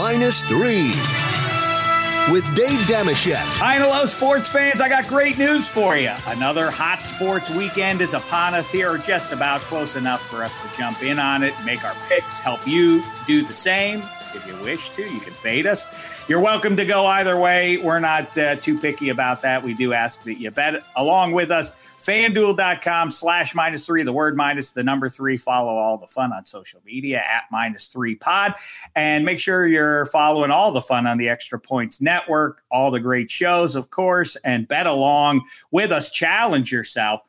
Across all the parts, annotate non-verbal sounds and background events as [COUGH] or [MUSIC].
minus three with Dave Dameshek. Hi and hello, sports fans. I got great news for you. Another hot sports weekend is upon us here, or just about close enough for us to jump in on it, make our picks, help you do the same. If you wish to, you can fade us. You're welcome to go either way. We're not uh, too picky about that. We do ask that you bet along with us. FanDuel.com slash minus three, the word minus the number three. Follow all the fun on social media at minus three pod. And make sure you're following all the fun on the Extra Points Network, all the great shows, of course, and bet along with us. Challenge yourself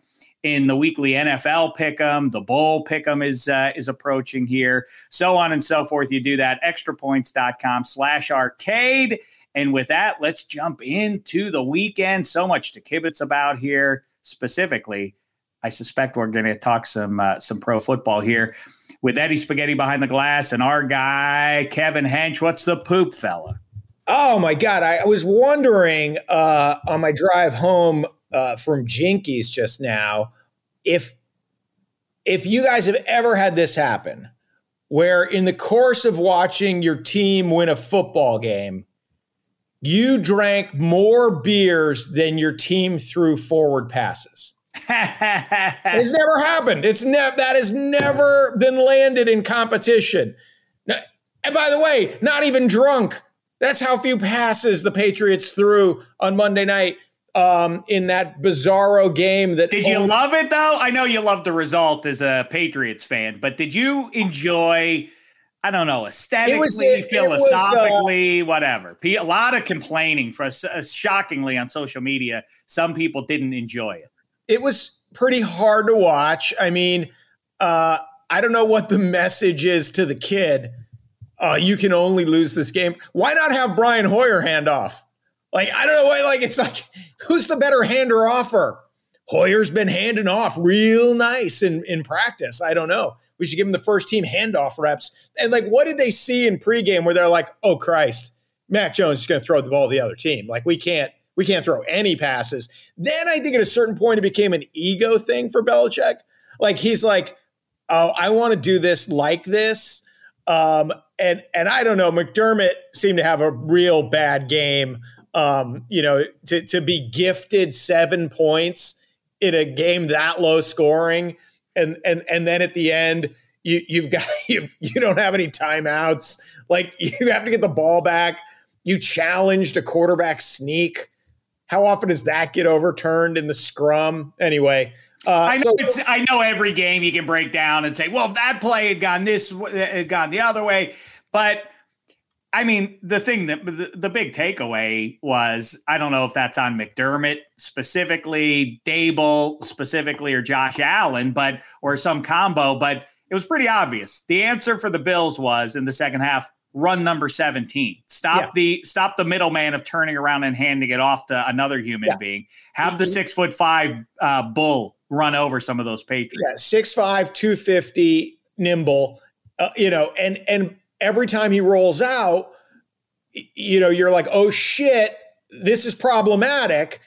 in the weekly NFL pick'em. The bowl pick'em is uh, is approaching here, so on and so forth. You do that extrapoints.com slash arcade. And with that, let's jump into the weekend. So much to kibitz about here. Specifically, I suspect we're going to talk some uh, some pro football here with Eddie Spaghetti behind the glass and our guy Kevin Hench. What's the poop, fella? Oh my God! I, was wondering uh, on my drive home uh, from Jinkies just now if if you guys have ever had this happen, where in the course of watching your team win a football game, you drank more beers than your team threw forward passes. [LAUGHS] it's never happened. It's never that has never been landed in competition. And by the way, not even drunk. That's how few passes the Patriots threw on Monday night um, in that bizarro game. That did you only- love it though? I know you loved the result as a Patriots fan, but did you enjoy? I don't know, aesthetically, was, it, philosophically, was, uh, whatever. A lot of complaining for uh, shockingly on social media. Some people didn't enjoy it. It was pretty hard to watch. I mean, uh, I don't know what the message is to the kid. Uh, you can only lose this game. Why not have Brian Hoyer hand off? Like, I don't know why, like, it's like, [LAUGHS] who's the better hander offer? Hoyer's been handing off real nice in, in practice. I don't know. We should give him the first team handoff reps. And like, what did they see in pregame where they're like, oh Christ, Mac Jones is going to throw the ball to the other team. Like we can't, we can't throw any passes. Then I think at a certain point it became an ego thing for Belichick. Like he's like, oh, I want to do this like this. Um, and and I don't know, McDermott seemed to have a real bad game. Um, you know, to to be gifted seven points in a game that low scoring, and and and then at the end you you've got [LAUGHS] you you don't have any timeouts. Like [LAUGHS] you have to get the ball back. You challenged a quarterback sneak. How often does that get overturned in the scrum? Anyway, uh, I know so, I know every game you can break down and say, well, if that play had gone this, had gone the other way, but I mean, the thing that the, the, big takeaway was I don't know if that's on McDermott specifically, Daboll specifically, or Josh Allen, but or some combo, but it was pretty obvious. The answer for the Bills was in the second half run number 17 stop yeah. the stop the middleman of turning around and handing it off to another human yeah. being have the six foot five uh, bull run over some of those patriots yeah six five 250 nimble uh, you know and and every time he rolls out, you know, you're like, oh shit, this is problematic.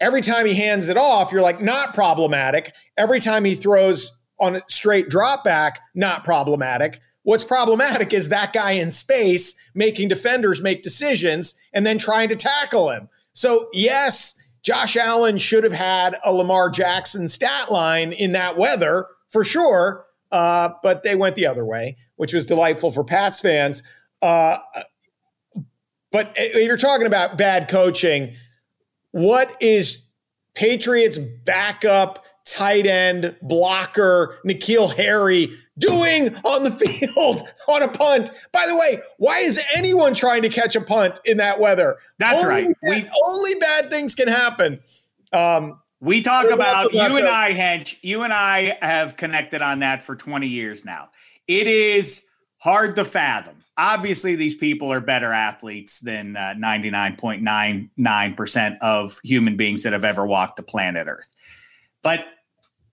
Every time he hands it off, you're like, not problematic. Every time he throws on a straight drop back, not problematic. What's problematic is that guy in space making defenders make decisions and then trying to tackle him. So, yes, Josh Allen should have had a Lamar Jackson stat line in that weather for sure, uh, but they went the other way which was delightful for Pats fans. Uh, but if you're talking about bad coaching, what is Patriots backup tight end blocker N'Keal Harry doing on the [LAUGHS] field on a punt? By the way, why is anyone trying to catch a punt in that weather? That's only right. Bad, we, only bad things can happen. Um, we talk about you and I, Hench. You and I have connected on that for 20 years now. It is hard to fathom. Obviously, these people are better athletes than uh, 99.99% of human beings that have ever walked the planet Earth. But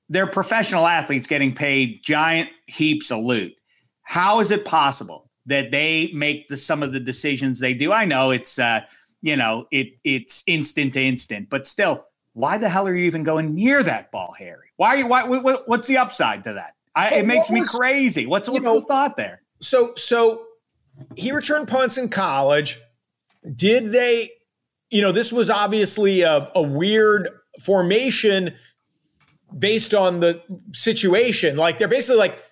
they're professional athletes getting paid giant heaps of loot. How is it possible that they make the, some of the decisions they do? I know it's, uh, you know, it it's instant to instant, but still, why the hell are you even going near that ball, Harry? Why? Why? What, what's the upside to that? I, it makes was, me crazy. What's what's know, the thought there? So so he returned punts in college. Did they, you know, this was obviously a, a weird formation based on the situation. Like they're basically like,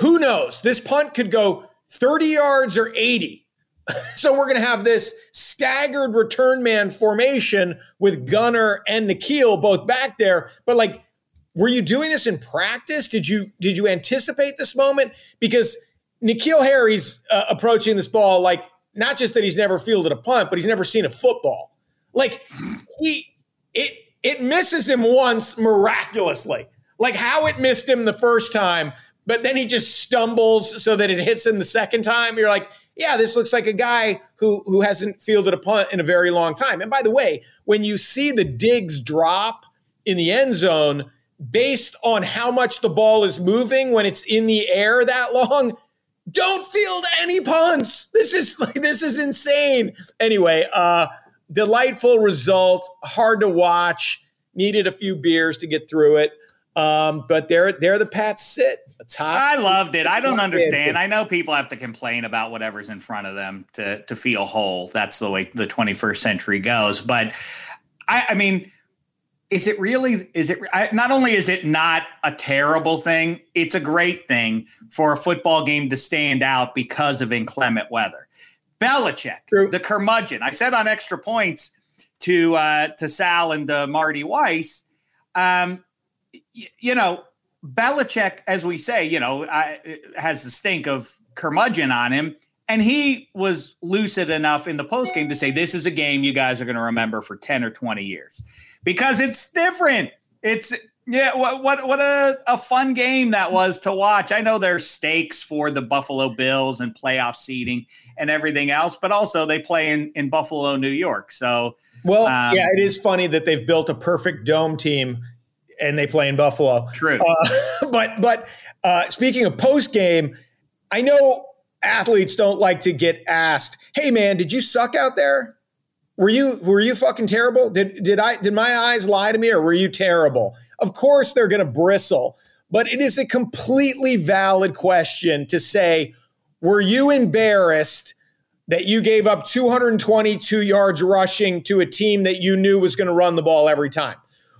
who knows? This punt could go 30 yards or 80. [LAUGHS] so we're going to have this staggered return man formation with Gunner and N'Keal both back there. But like, were you doing this in practice? Did you did you anticipate this moment? Because N'Keal Harry's uh, approaching this ball like not just that he's never fielded a punt, but he's never seen a football. Like he it it misses him once miraculously. Like how it missed him the first time, but then he just stumbles so that it hits him the second time. You're like, yeah, this looks like a guy who who hasn't fielded a punt in a very long time. And by the way, when you see the Diggs drop in the end zone based on how much the ball is moving when it's in the air that long, don't field any punts. This is [LAUGHS] like this is insane. Anyway, uh delightful result, hard to watch. Needed a few beers to get through it. Um, but there, there the Pats sit. Top, I loved it. I don't understand. I know people have to complain about whatever's in front of them to to feel whole. That's the way the 21st century goes. But I, I mean, is it really? Is it I, not only is it not a terrible thing? It's a great thing for a football game to stand out because of inclement weather. Belichick, True. the curmudgeon. I said on extra points to uh, to Sal and uh, Marty Weiss, um, y- you know, Belichick, as we say, you know, I, has the stink of curmudgeon on him. And he was lucid enough in the postgame to say, This is a game you guys are going to remember for 10 or 20 years because it's different. It's yeah, what what what a, a fun game that was to watch. I know there's stakes for the Buffalo Bills and playoff seeding and everything else, but also they play in in Buffalo, New York. So well, um, yeah, it is funny that they've built a perfect dome team and they play in Buffalo. True, uh, [LAUGHS] but but uh, speaking of post game, I know athletes don't like to get asked, "Hey, man, did you suck out there?" Were you were you fucking terrible? Did did I did my eyes lie to me or were you terrible? Of course they're going to bristle, but it is a completely valid question to say, were you embarrassed that you gave up 222 yards rushing to a team that you knew was going to run the ball every time?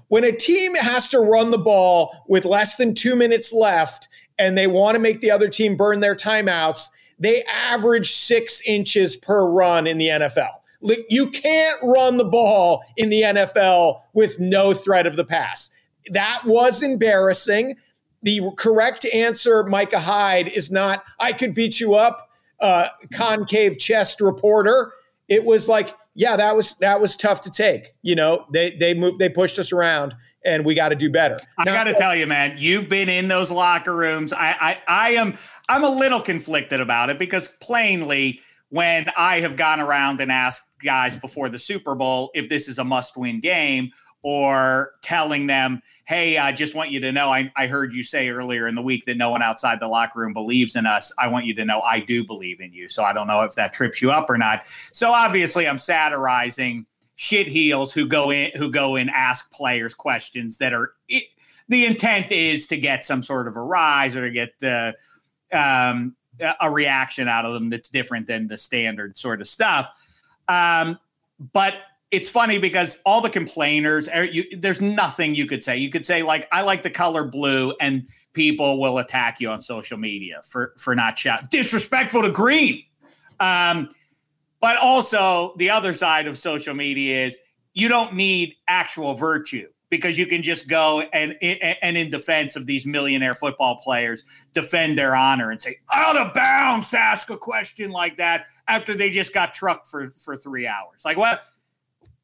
When a team has to run the ball with less than 2 minutes left and they want to make the other team burn their timeouts, they average 6 inches per run in the NFL. You can't run the ball in the NFL with no threat of the pass. That was embarrassing. The correct answer, Micah Hyde, is not, I could beat you up, uh, concave chest reporter. It was like, yeah, that was that was tough to take. You know, they they moved, they pushed us around, and we got to do better. I got to tell you, man, you've been in those locker rooms. I, I I am I'm a little conflicted about it because plainly when I have gone around and asked guys before the Super Bowl if this is a must win game or telling them, hey, I just want you to know, I, I heard you say earlier in the week that no one outside the locker room believes in us. I want you to know I do believe in you. So I don't know if that trips you up or not. So obviously, I'm satirizing shit heels who go in who go and ask players questions that are it, the intent is to get some sort of a rise or to get the um, a reaction out of them that's different than the standard sort of stuff. Um, but it's funny because all the complainers, er, you, there's nothing you could say. You could say like, "I like the color blue," and people will attack you on social media for for not shout disrespectful to green. Um, but also the other side of social media is you don't need actual virtue because you can just go and and in defense of these millionaire football players defend their honor and say out of bounds to ask a question like that after they just got trucked for for three hours. Like what?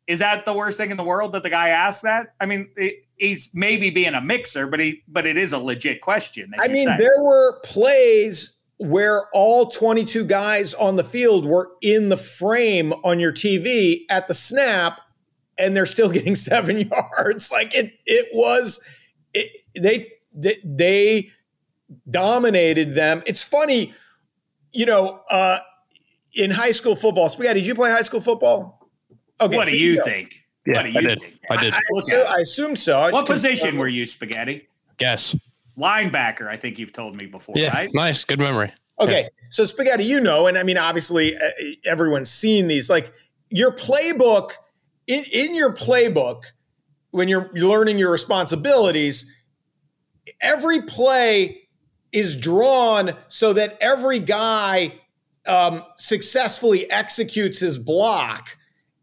Is that the worst thing in the world that the guy asked that? I mean it, he's maybe being a mixer but he but it is a legit question i mean there were plays where all 22 guys on the field were in the frame on your tv at the snap and they're still [LAUGHS] getting seven [LAUGHS] yards. Like it, it was, it, they, they, they dominated them. It's funny, you know, uh, in high school football. Spaghetti, did you play high school football? Okay. What do you, you think? Yeah, what do you I did. Think? I did. I, I, I assumed so. I what position were you, Spaghetti? Guess. Linebacker. I think you've told me before, yeah, right? Nice. Good memory. Okay, so spaghetti, you know, and I mean, obviously, uh, everyone's seen these. Like your playbook, in in your playbook, when you're learning your responsibilities, every play is drawn so that every guy um, successfully executes his block.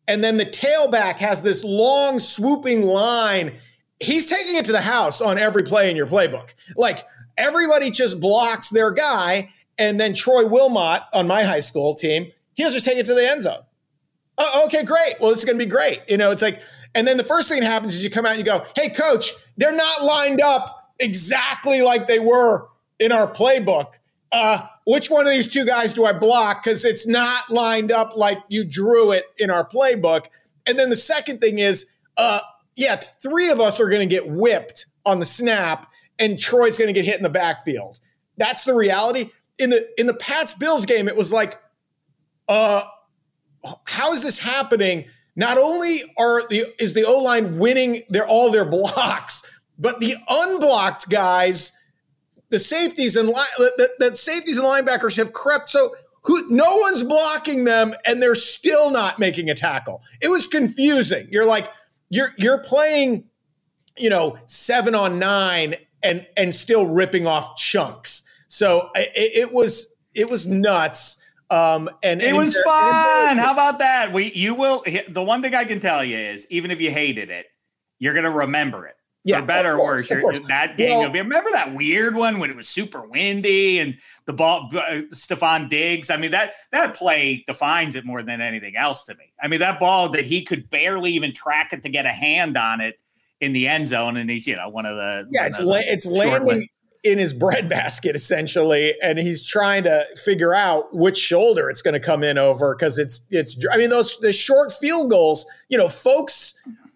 And then the tailback has this long swooping line. He's taking it to the house on every play in your playbook. Like everybody just blocks their guy. And then Troy Wilmot on my high school team, he'll just take it to the end zone. Oh, okay, great. Well, this is going to be great. You know, it's like, and then the first thing that happens is you come out and you go, hey, coach, they're not lined up exactly like they were in our playbook. Uh, which one of these two guys do I block? Because it's not lined up like you drew it in our playbook. And then the second thing is, uh, yeah, three of us are going to get whipped on the snap, and Troy's going to get hit in the backfield. That's the reality. In the in the Pats Bills game, it was like, uh, how is this happening? Not only are the is the O line winning their all their [LAUGHS] blocks, but the unblocked guys the safeties and the, the safeties and linebackers have crept so who no one's blocking them and they're still not making a tackle. It was confusing. You're like you're you're playing, you know, 7 on 9 and and still ripping off chunks. So it, it was it was nuts. Um, and it and was fun. How about that? We you will. The one thing I can tell you is, even if you hated it, you're gonna remember it yeah, for better or worse. That game, well, you'll be remember that weird one when it was super windy and the ball, uh, Stefon Diggs. I mean that that play defines it more than anything else to me. I mean that ball that he could barely even track it to get a hand on it in the end zone, and he's you know one of the yeah, it's la- it's landing in his [LAUGHS] breadbasket essentially, and he's trying to figure out which shoulder it's going to come in over because it's it's. I mean those the short field goals, you know, folks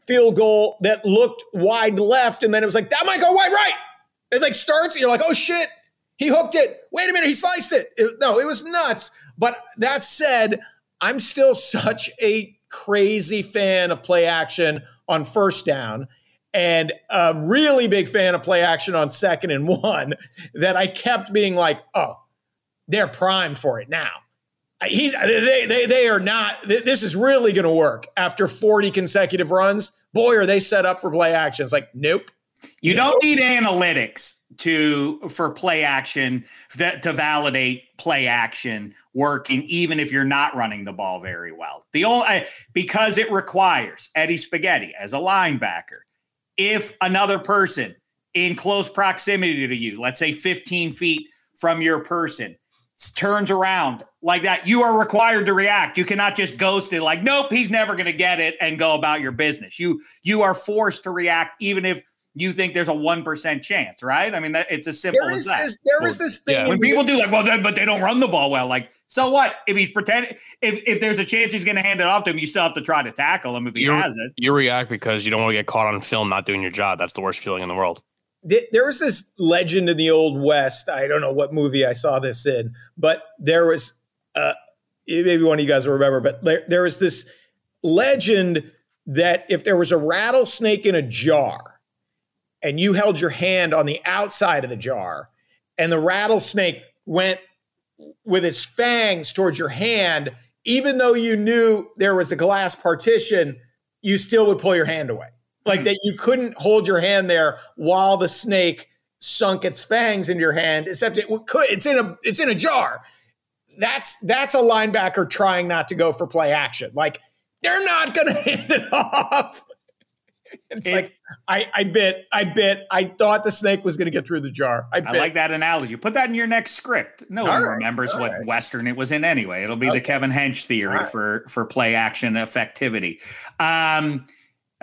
field goal that looked wide left, and then it was like that might go wide right. It like starts, and you're like, oh shit, he hooked it. Wait a minute, he sliced it. it. No, it was nuts. But that said, I'm still such a crazy fan of play action on first down and a really big fan of play action on second and one that I kept being like, oh, they're primed for it now he's they they they are not. This is really going to work after 40 consecutive runs. Boy, are they set up for play action? It's like nope. You nope. don't need analytics to for play action that to validate play action working, even if you're not running the ball very well. The only because it requires Eddie Spaghetti as a linebacker. If another person in close proximity to you, let's say 15 feet from your person, turns around like that, you are required to react. You cannot just ghost it like, nope, he's never going to get it and go about your business. You you are forced to react even if you think there's a one percent chance, right? I mean, that it's as simple as that. This, there is this thing yeah. when people do like, well, then, but they don't run the ball well. Like, so what? If he's pretending, if if there's a chance he's going to hand it off to him, you still have to try to tackle him if he you, has it. You react because you don't want to get caught on film not doing your job. That's the worst feeling in the world there was this legend in the old west i don't know what movie i saw this in but there was uh, maybe one of you guys will remember but there, there was this legend that if there was a rattlesnake in a jar and you held your hand on the outside of the jar and the rattlesnake went with its fangs towards your hand even though you knew there was a glass partition you still would pull your hand away like hmm. that you couldn't hold your hand there while the snake sunk its fangs into your hand, except it could. It's in a it's in a jar. That's that's a linebacker trying not to go for play action. Like they're not going [LAUGHS] to hand it off. It's it, like I, I bit, I bit. I thought the snake was going to get through the jar. I, I, like that analogy. Put that in your next script. No all one right, remembers what right. western it was in anyway. It'll be okay. the Kevin Hench theory right. for for play action effectivity. Um,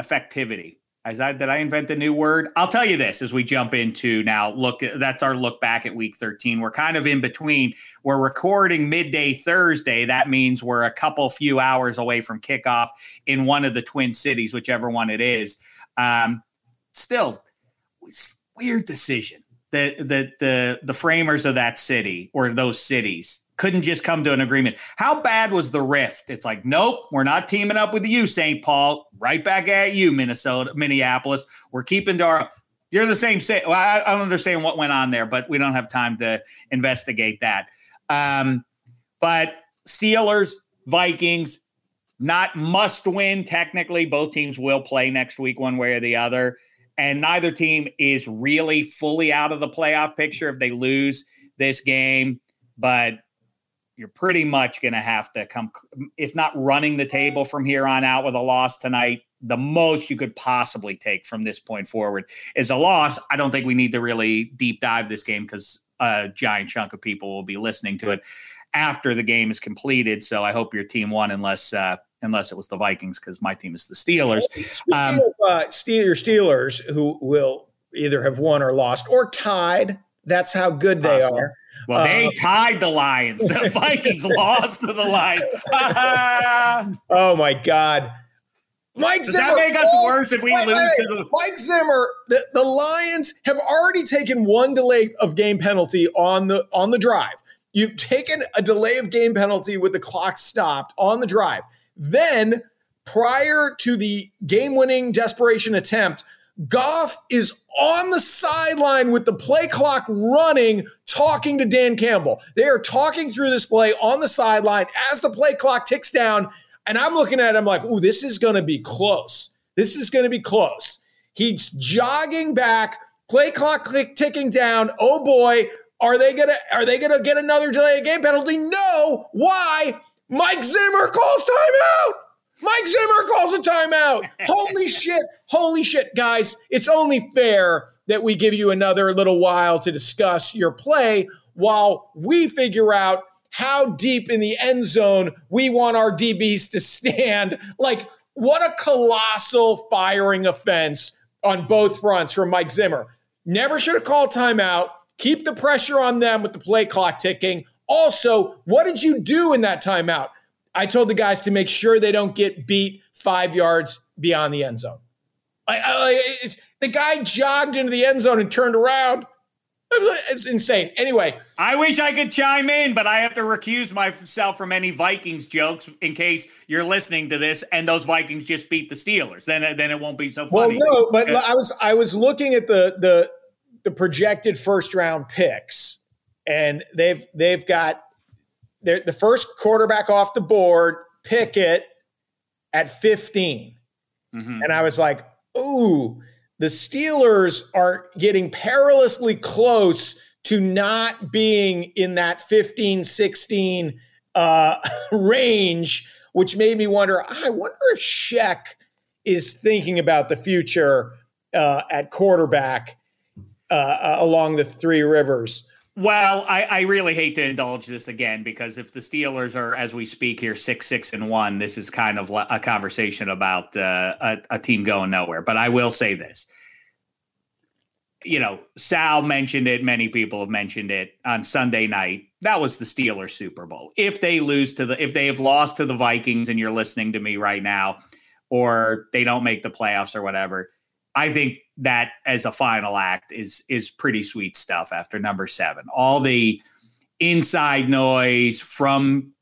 effectivity. As I, did I invent a new word? I'll tell you this as we jump into now. Look, that's our look back at week 13. We're kind of in between. We're recording midday Thursday. That means we're a couple few hours away from kickoff in one of the Twin Cities, whichever one it is. Um, still, weird decision. The, the the the framers of that city or those cities couldn't just come to an agreement. How bad was the rift? It's like, nope, we're not teaming up with you, St. Paul. Right back at you, Minnesota, Minneapolis. We're keeping to our. You're the same. Well, I, I don't understand what went on there, but we don't have time to investigate that. Um, but Steelers, Vikings, not must win technically. Both teams will play next week, one way or the other. And neither team is really fully out of the playoff picture if they lose this game. But you're pretty much going to have to come, if not running the table from here on out with a loss tonight, the most you could possibly take from this point forward is a loss. I don't think we need to really deep dive this game because a giant chunk of people will be listening to it after the game is completed. So I hope your team won, unless uh, unless it was the Vikings, because my team is the Steelers. Um, of, uh, Steelers, Steelers, who will either have won or lost or tied. That's how good they awesome. are. Well, they uh, tied the Lions. The [LAUGHS] Vikings lost to the Lions. [LAUGHS] oh my God. Mike Does Zimmer. that make us worse if we wait, lose wait, to the Mike Zimmer? The, the Lions have already taken one delay of game penalty on the on the drive. You've taken a delay of game penalty with the clock stopped on the drive. Then, prior to the game-winning desperation attempt, Goff is on the sideline with the play clock running, talking to Dan Campbell. They are talking through this play on the sideline as the play clock ticks down. And I'm looking at it, I'm like, oh, this is going to be close. This is going to be close. He's jogging back, play clock ticking down. Oh boy, are they gonna are they gonna get another delay of game penalty? No. Why? Mike Zimmer calls timeout. Mike Zimmer calls a timeout. [LAUGHS] Holy shit. Holy shit, guys. It's only fair that we give you another little while to discuss your play while we figure out how deep in the end zone we want our DBs to stand. Like, what a colossal firing offense on both fronts from Mike Zimmer. Never should have called timeout. Keep the pressure on them with the play clock ticking. Also, what did you do in that timeout? I told the guys to make sure they don't get beat five yards beyond the end zone. I, I, the guy jogged into the end zone and turned around. It's insane. Anyway, I wish I could chime in, but I have to recuse myself from any Vikings jokes in case you're listening to this and those Vikings just beat the Steelers. Then, then it won't be so funny. Well, no, but I was I was looking at the the the projected first round picks, and they've they've got the first quarterback off the board, Pickett at 15, mm-hmm. and I was like, ooh the Steelers are getting perilously close to not being in that 15 16 uh, [LAUGHS] range, which made me wonder I wonder if Sheck is thinking about the future uh, at quarterback uh, uh along the three rivers. Well, I, I, really hate to indulge this again because if the Steelers are, as we speak here, six, six, and one, this is kind of a conversation about uh, a, a, team going nowhere. But I will say this. You know, Sal mentioned it. Many people have mentioned it on Sunday night. That was the Steelers Super Bowl. If they lose to the, if they have lost to the Vikings, and you're listening to me right now, or they don't make the playoffs or whatever, I think that as a final act is is pretty sweet stuff after number seven. All the inside noise from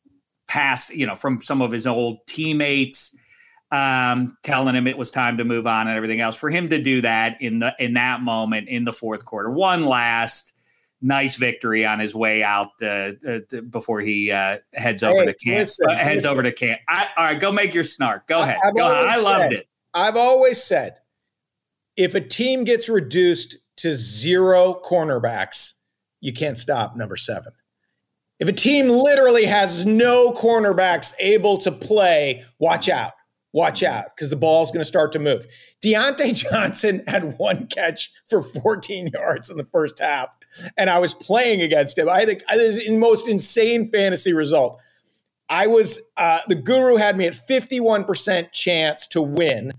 past, you know, from some of his old teammates um, telling him it was time to move on and everything else. For him to do that in the in that moment in the fourth quarter, one last nice victory on his way out uh, uh, before he uh, heads over hey, to camp. Listen, uh, heads listen. over to camp. I, all right, go make your snark. Go ahead. I've go ahead. I loved it. I've always said if a team gets reduced to zero cornerbacks, you can't stop number seven. If a team literally has no cornerbacks able to play, watch out. Watch out because the ball's going to start to move. Diontae [LAUGHS] Johnson had one catch for 14 yards in the first half, and I was playing against him. I had, a, I had the most insane fantasy result. I was, uh, the guru had me at 51% chance to win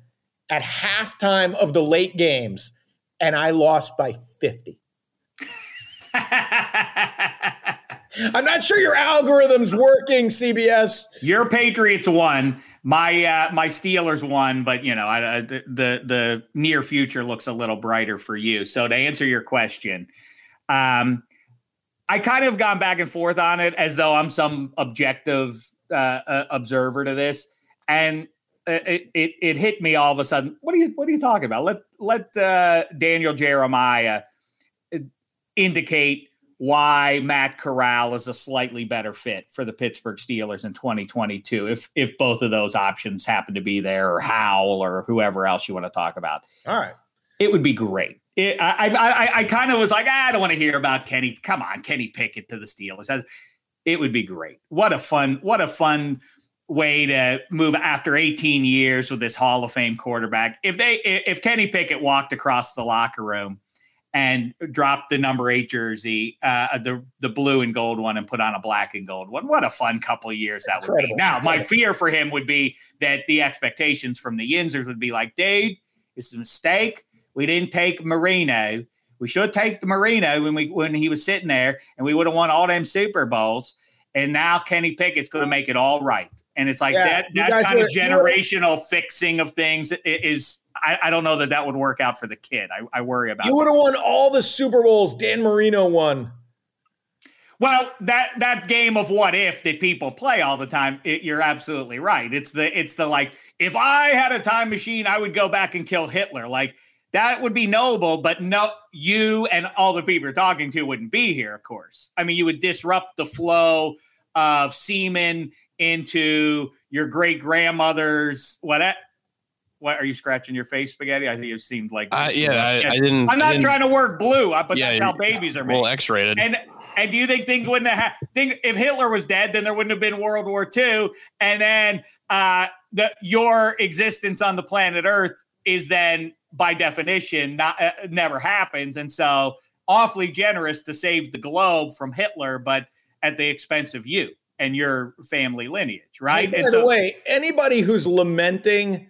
at halftime of the late games, and I lost by 50. [LAUGHS] I'm not sure your algorithm's working, CBS. Your Patriots won. My uh, my Steelers won, but you know I, I, the the near future looks a little brighter for you. So to answer your question, um, I kind of gone back and forth on it as though I'm some objective uh, uh, observer to this, and it, it it hit me all of a sudden. What are you what are you talking about? Let let uh, Daniel Jeremiah uh, indicate why Matt Corral is a slightly better fit for the Pittsburgh Steelers in 2022 if if both of those options happen to be there or Howell or whoever else you want to talk about. All right. It would be great. It, I I, I, I kind of was like, ah, I don't want to hear about Kenny. Come on, Kenny Pickett to the Steelers. It would be great. What a fun, what a fun way to move after 18 years with this Hall of Fame quarterback. If they if Kenny Pickett walked across the locker room and dropped the number eight jersey, uh, the the blue and gold one, and put on a black and gold one. What a fun couple years that would be. Now, my fear for him would be that the expectations from the Yinzers would be like, Dave, it's a mistake. We didn't take Marino. We should take the Marino when we when he was sitting there, and we would have won all them Super Bowls. And now Kenny Pickett's going to make it all right. And it's like yeah, that that kind of generational fixing of things is. I, I, don't know that that would work out for the kid. I, I worry about. You would have won all the Super Bowls Dan Marino won. Well, that that game of what if that people play all the time, it, you're absolutely right. It's the it's the like if I had a time machine, I would go back and kill Hitler. Like that would be noble, but no, you and all the people you're talking to wouldn't be here, of course. I mean, you would disrupt the flow of semen into your great grandmother's what what are you scratching your face, spaghetti? I think it seemed like uh, yeah, I, I, didn't. I'm not didn't, trying to work blue, uh, but yeah, that's how babies are made. Well, X-rated. And and do you think things wouldn't have think if Hitler was dead, then there wouldn't have been World War II, and then uh, the your existence on the planet Earth is then by definition not uh, never happens and so awfully generous to save the globe from Hitler but at the expense of you and your family lineage right hey, by so, the way anybody who's lamenting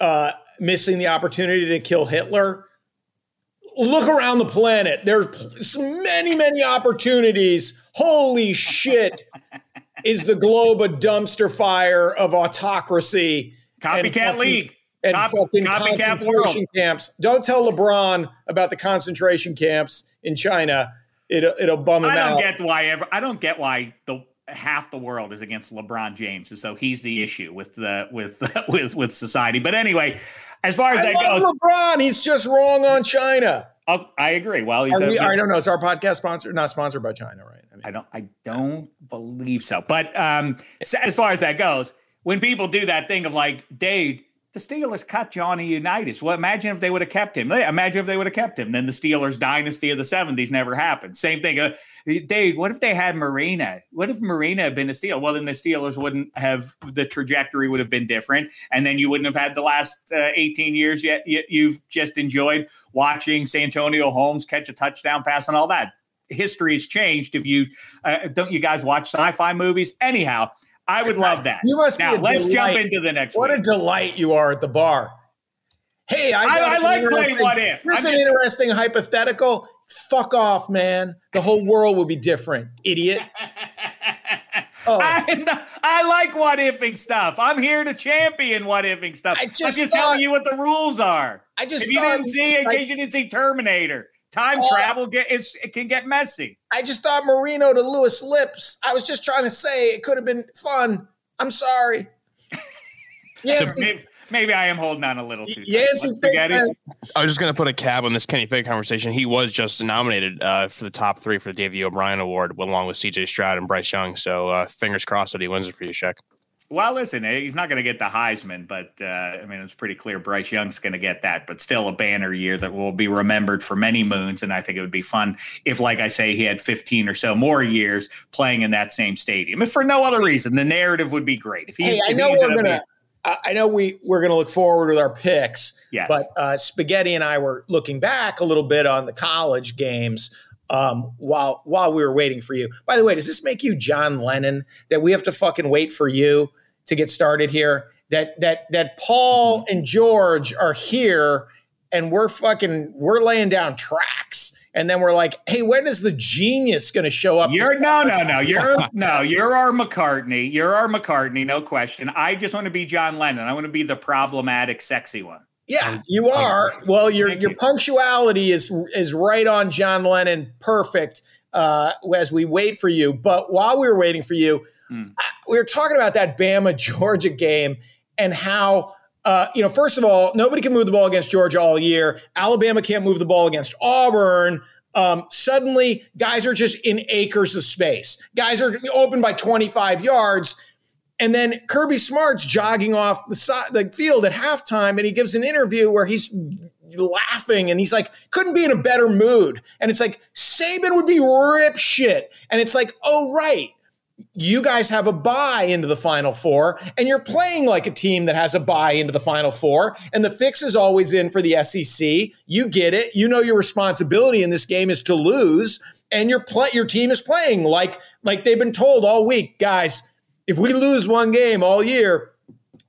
uh, missing the opportunity to kill Hitler look around the planet there's many many opportunities holy shit [LAUGHS] is the globe a dumpster fire of autocracy copycat league and Cop, fucking concentration world. camps. Don't tell LeBron about the concentration camps in China. It'll, it'll bum him out. I don't get why ever. I don't get why the half the world is against LeBron James, and so he's the issue with the with [LAUGHS] with with society. But anyway, as far as I that goes, LeBron, he's just wrong on China. Oh, I agree. Well, he's we, I don't know. Is our podcast sponsored? Not sponsored by China, right? I, mean, I don't. I don't believe so. But um, as far as that goes, when people do that thing of like, Dave, the Steelers cut Johnny Unitas. Well, imagine if they would have kept him. Imagine if they would have kept him. Then the Steelers dynasty of the 70s never happened. Same thing. Uh, Dave, what if they had Marino? What if Marino had been a Steeler? Well, then the Steelers wouldn't have, the trajectory would have been different. And then you wouldn't have had the last uh, 18 years yet. You've just enjoyed watching Santonio Holmes catch a touchdown pass and all that. History has changed. If you uh, don't, you guys watch sci fi movies? Anyhow, I would love that. You must be. now. let's delight. jump into the next. What week. a delight you are at the bar. Hey, I, I, I like playing what if. Here's I'm an just, interesting hypothetical. Fuck off, man. The whole world would be different, idiot. [LAUGHS] oh. I, I, like what ifing stuff. I'm here to champion what ifing stuff. I just I'm just thought, telling you what the rules are. I just if you didn't see, in case you didn't see Terminator, Time uh, travel get it can get messy. I just thought Marino to Louis Lipps. I was just trying to say it could have been fun. I'm sorry. [LAUGHS] yeah, maybe, maybe, I am holding on a little too. Yancey, I was just going to put a cap on this Kenny Pickett conversation. He was just nominated uh, for the top three for the Davey O'Brien Award, along with C.J. Stroud and Bryce Young. So uh, fingers crossed that he wins it for you, Shaq. Well, listen, eh, he's not going to get the Heisman, but uh, I mean, it's pretty clear Bryce Young's going to get that. But still, a banner year that will be remembered for many moons. And I think it would be fun if, like I say, he had 15 or so more years playing in that same stadium. If for no other reason, the narrative would be great. If he, hey, if I know we're going to. I know we we're going to look forward with our picks, yes. but uh, Spaghetti and I were looking back a little bit on the college games um, while while we were waiting for you. By the way, does this make you John Lennon that we have to fucking wait for you to get started here? That that that Paul mm-hmm. and George are here and we're fucking we're laying down tracks. And then we're like, hey, when is the genius going to show up? You're no, no, no. [LAUGHS] You're no, you're our McCartney. You're our McCartney, no question. I just want to be John Lennon. I want to be the problematic, sexy one. Yeah, you are. Well, your your you. punctuality is is right on John Lennon, perfect. Uh, as we wait for you, but while we were waiting for you, mm. we were talking about that Bama [LAUGHS] Georgia game and how. Uh, you know, first of all, nobody can move the ball against Georgia all year. Alabama can't move the ball against Auburn. Um, suddenly, guys are just in acres of space. Guys are open by 25 yards. And then Kirby Smart's jogging off the side, the field at halftime, and he gives an interview where he's laughing and he's like, couldn't be in a better mood. And it's like, Saban would be rip shit. And it's like, oh, right you guys have a bye into the final four and you're playing like a team that has a bye into the final four and the fix is always in for the SEC you get it you know your responsibility in this game is to lose and your play your team is playing like like they've been told all week guys if we lose one game all year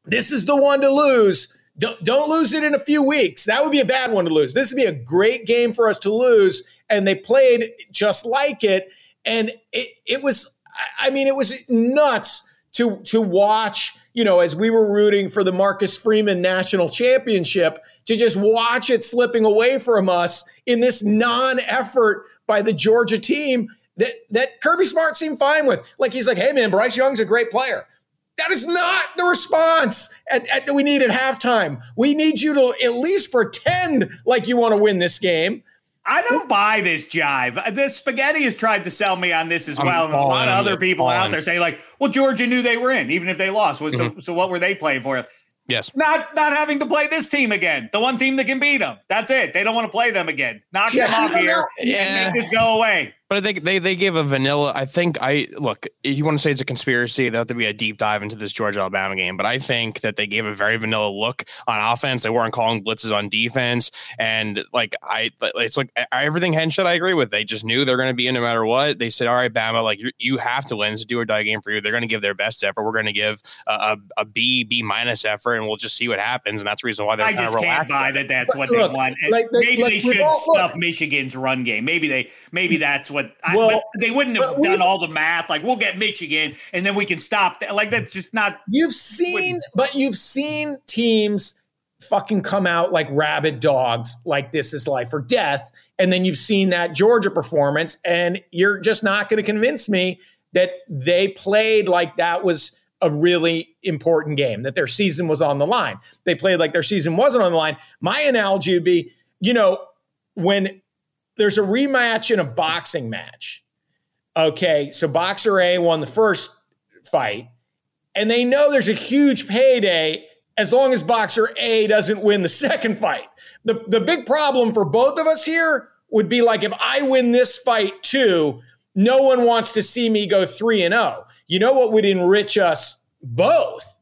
this is the one to lose. Don't, don't lose it in a few weeks. That would be a bad one to lose. This would be a great game for us to lose and they played just like it. And it, it was I mean, it was nuts to to watch. You know, as we were rooting for the Marcus Freeman National Championship, to just watch it slipping away from us in this non-effort by the Georgia team that that Kirby Smart seemed fine with. Like he's like, "Hey man, Bryce Young's a great player." That is not the response at, at, we need at halftime. We need you to at least pretend like you want to win this game. I don't buy this jive. The spaghetti has tried to sell me on this as well. And a lot of other people out there say, like, well, Georgia knew they were in, even if they lost. So, mm-hmm. so what were they playing for? Yes. Not not having to play this team again. The one team that can beat them. That's it. They don't want to play them again. Knock yeah, them off here [LAUGHS] yeah. and make this go away. But I think they they gave a vanilla. I think I look. You want to say it's a conspiracy? That have to be a deep dive into this Georgia Alabama game. But I think that they gave a very vanilla look on offense. They weren't calling blitzes on defense, and like I, it's like everything Henshot I agree with. They just knew they're going to be in no matter what. They said, "All right, Bama, like you, you have to win. It's a do or die game for you. They're going to give their best effort. We're going to give a, a, a B B minus effort, and we'll just see what happens." And that's the reason why they're. I just can't buy that. That's what look, they want. Like, maybe like, they should stuff Michigan's run game. Maybe they. Maybe that's what. Well, I, they wouldn't have done all the math. Like we'll get Michigan, and then we can stop. That. Like that's just not. You've seen, but you've seen teams fucking come out like rabid dogs, like this is life or death, and then you've seen that Georgia performance, and you're just not going to convince me that they played like that was a really important game, that their season was on the line. They played like their season wasn't on the line. My analogy would be, you know, when there's a rematch in a boxing match Okay, so Boxer A won the first fight, and they know there's a huge payday as long as Boxer A doesn't win the [LAUGHS] second fight. The, the big problem for both of us here would be like if I win this fight too, no one wants to see me go 3 and 0. You know what would enrich us both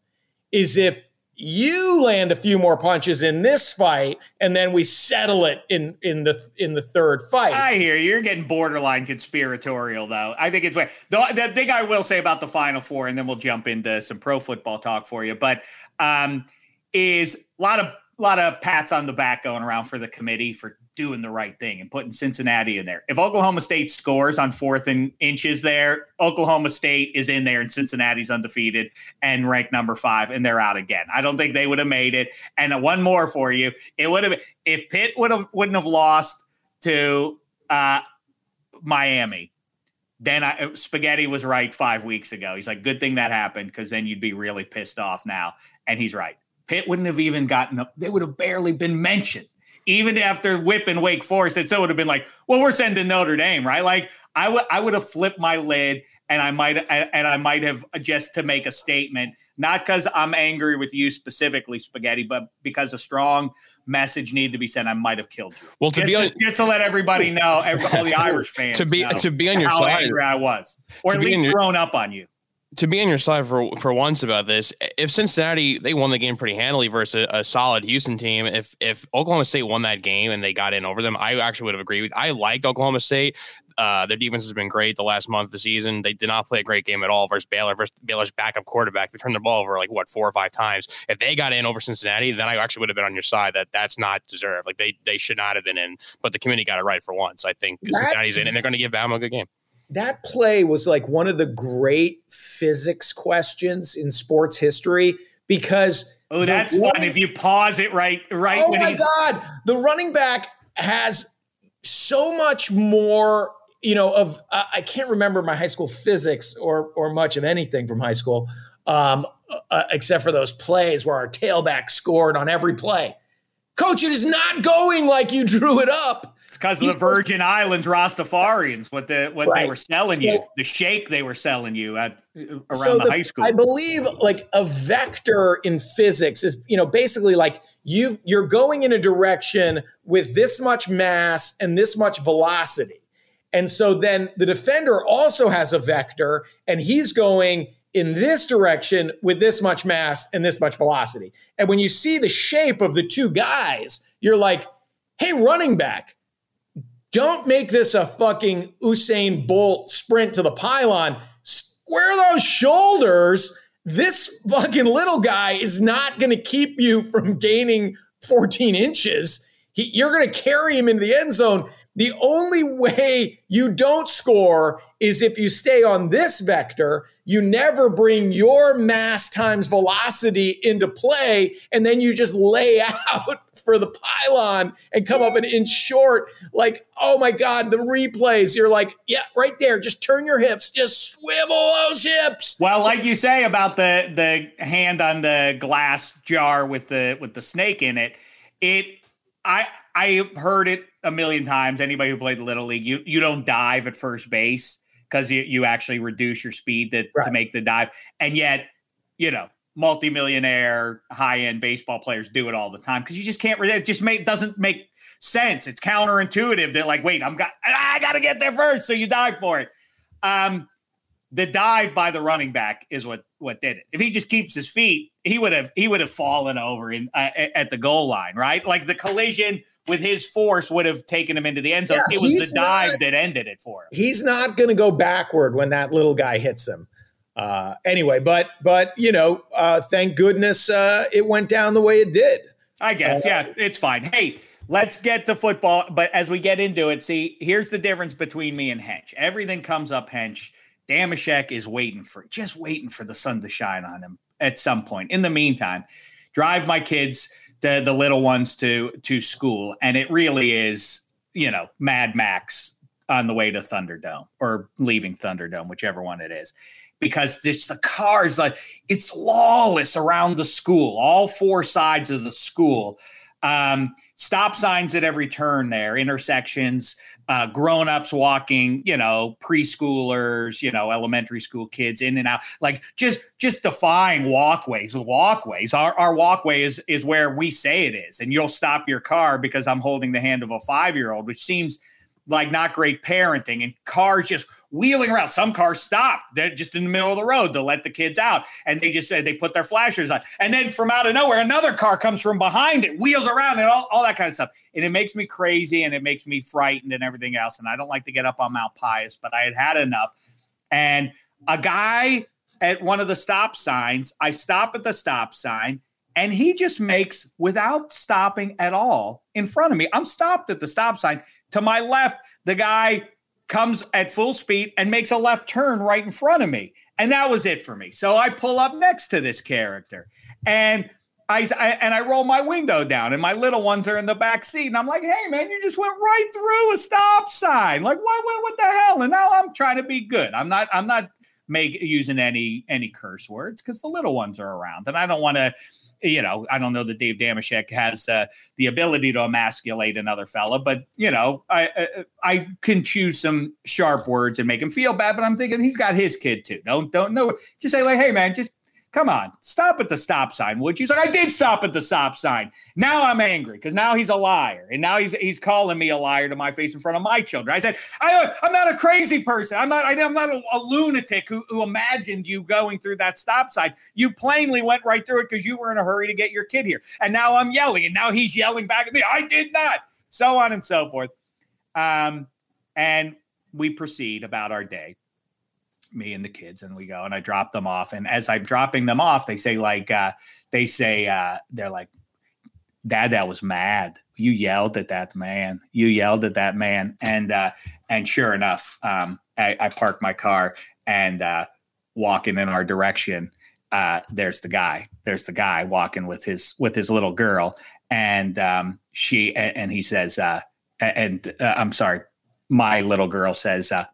is if you land a few more punches in this fight and then we settle it in in the in the third fight i hear you. you're getting borderline conspiratorial though i think it's the, the thing i will say about the final four and then we'll jump into some pro football talk for you but um is a lot of a lot of pats on the back going around for the committee for doing the right thing and putting Cincinnati in there. If Oklahoma State scores on fourth and inches there, Oklahoma State is in there and Cincinnati's undefeated and ranked number five, and they're out again. I don't think they would have made it. And one more for you. It would have if Pitt would have wouldn't have lost to uh, Miami. Then I, Spaghetti was right five weeks ago. He's like, good thing that happened because then you'd be really pissed off now. And he's right. Pitt wouldn't have even gotten up. They would have barely been mentioned even after whipping Wake Forest, it still would have been like, well, we're sending Notre Dame, right? Like I would I would have flipped my lid and I might and I might have just to make a statement, not because I'm angry with you specifically, spaghetti, but because a strong message needed to be sent. I might have killed you. Well, to just, be on, just, to let everybody know, all the [LAUGHS] Irish fans to be to be on your how side, angry I was, or at least your, thrown up on you to be on your side for for once about this, if Cincinnati they won the game pretty handily versus a, a, solid Houston team, if if Oklahoma State won that game and they got in over them, I actually would have agreed with. I liked Oklahoma State. Uh, their defense has been great the last month of the season. They did not play a great game at all versus Baylor versus Baylor's backup quarterback. They turned the ball over like what four or five times. If they got in over Cincinnati, then I actually would have been on your side that that's not deserved. Like they they should not have been in, but the committee got it right for once. I think that, Cincinnati's in, and they're going to give Bama a good game that play was like one of the great physics questions in sports history because oh that's fun. if you pause it right right oh my god. The running back has so much more you know of uh, i can't remember my high school physics or or much of anything from high school um, uh, except for those plays where our tailback scored on every play. Coach it is not going like you drew it up because of the Virgin Islands Rastafarians, what the what right. they were selling so, you, the shake they were selling you at uh, around so the, the, high school. I believe like a vector in physics is you know basically like you you're going in a direction with this much mass and this much velocity. And so then the defender also has a vector and he's going in this direction with this much mass and this much velocity. And when you see the shape of the two guys, you're like, hey, running back, don't make this a fucking Usain Bolt sprint to the pylon. Square those shoulders. This fucking little guy is not going to keep you from gaining 14 inches. He, you're going to carry him into the end zone. The only way you don't score is if you stay on this vector, you never bring your mass times velocity into play, and then you just lay [LAUGHS] out for the pylon and come up an inch short. Like, oh my God, the replays, you're like, yeah, right there. Just turn your hips, just swivel those hips. Well, like you say about the the hand on the glass jar with the with the snake in it, it I I heard it a million times. Anybody who played the little league, you you don't dive at first base because you you actually reduce your speed to, right. to make the dive, and yet you know multimillionaire high end baseball players do it all the time because you just can't. It just make doesn't make sense. It's counterintuitive. They're like, wait, I'm got I got to get there first, so you dive for it. Um, the dive by the running back is what what did it. If he just keeps his feet, he would have he would have fallen over in uh, at the goal line, right? Like the collision with his force would have taken him into the end zone. Yeah, it was the dive not, that ended it for him. He's not going to go backward when that little guy hits him. Uh, anyway, but but you know, uh, thank goodness uh, it went down the way it did. I guess, uh, yeah, it's fine. Hey, let's get to football. But as we get into it, see, here's the difference between me and Hench. Everything comes up Hench Dameshek is waiting for just waiting for the sun to shine on him at some point. In the meantime, drive my kids, the the little ones to to school, and it really is, you know, Mad Max on the way to Thunderdome or leaving Thunderdome, whichever one it is. Because it's the cars like it's lawless around the school, all four sides of the school. Um, stop signs at every turn there, intersections, uh, grown-ups walking, you know, preschoolers, you know, elementary school kids in and out, like just just defying walkways. Walkways. Our our walkway is is where we say it is, and you'll stop your car because I'm holding the hand of a five-year-old, which seems like not great parenting and cars just wheeling around. Some cars stop. They're just in the middle of the road to let the kids out. And they just said they put their flashers on. And then from out of nowhere, another car comes from behind it, wheels around and all, all that kind of stuff. And it makes me crazy and it makes me frightened and everything else. And I don't like to get up on Mount Pius, but I had had enough. And a guy at one of the stop signs, I stop at the stop sign and he just makes without stopping at all in front of me. I'm stopped at the stop sign. To my left, the guy comes at full speed and makes a left turn right in front of me. And that was it for me. So I pull up next to this character and I, I, and I roll my window down and my little ones are in the back seat and I'm like, "Hey man, you just went right through a stop sign. Like what what what the hell?" And now I'm trying to be good. I'm not I'm not make using any any curse words cuz the little ones are around and I don't want to you know, I don't know that Dave Dameshek has uh, the ability to emasculate another fella, but you know, I, I, I can choose some sharp words and make him feel bad. But I'm thinking he's got his kid too. Don't don't know. Just say like, hey man, just Come on, stop at the stop sign, would you? He's like, I did stop at the stop sign. Now I'm angry because now he's a liar, and now he's he's calling me a liar to my face in front of my children. I said, I, I'm not a crazy person. I'm not. I, am not a, a lunatic who, who imagined you going through that stop sign. You plainly went right through it because you were in a hurry to get your kid here. And now I'm yelling, and now he's yelling back at me. I did not. So on and so forth. Um, and we proceed about our day me and the kids and we go and I drop them off. And as I'm dropping them off, they say like uh they say uh they're like, Dad, that was mad. You yelled at that man. You yelled at that man. And uh and sure enough, um I, I park my car and uh walking in our direction, uh there's the guy. There's the guy walking with his with his little girl. And um she and, and he says, uh and uh, I'm sorry, my little girl says, uh,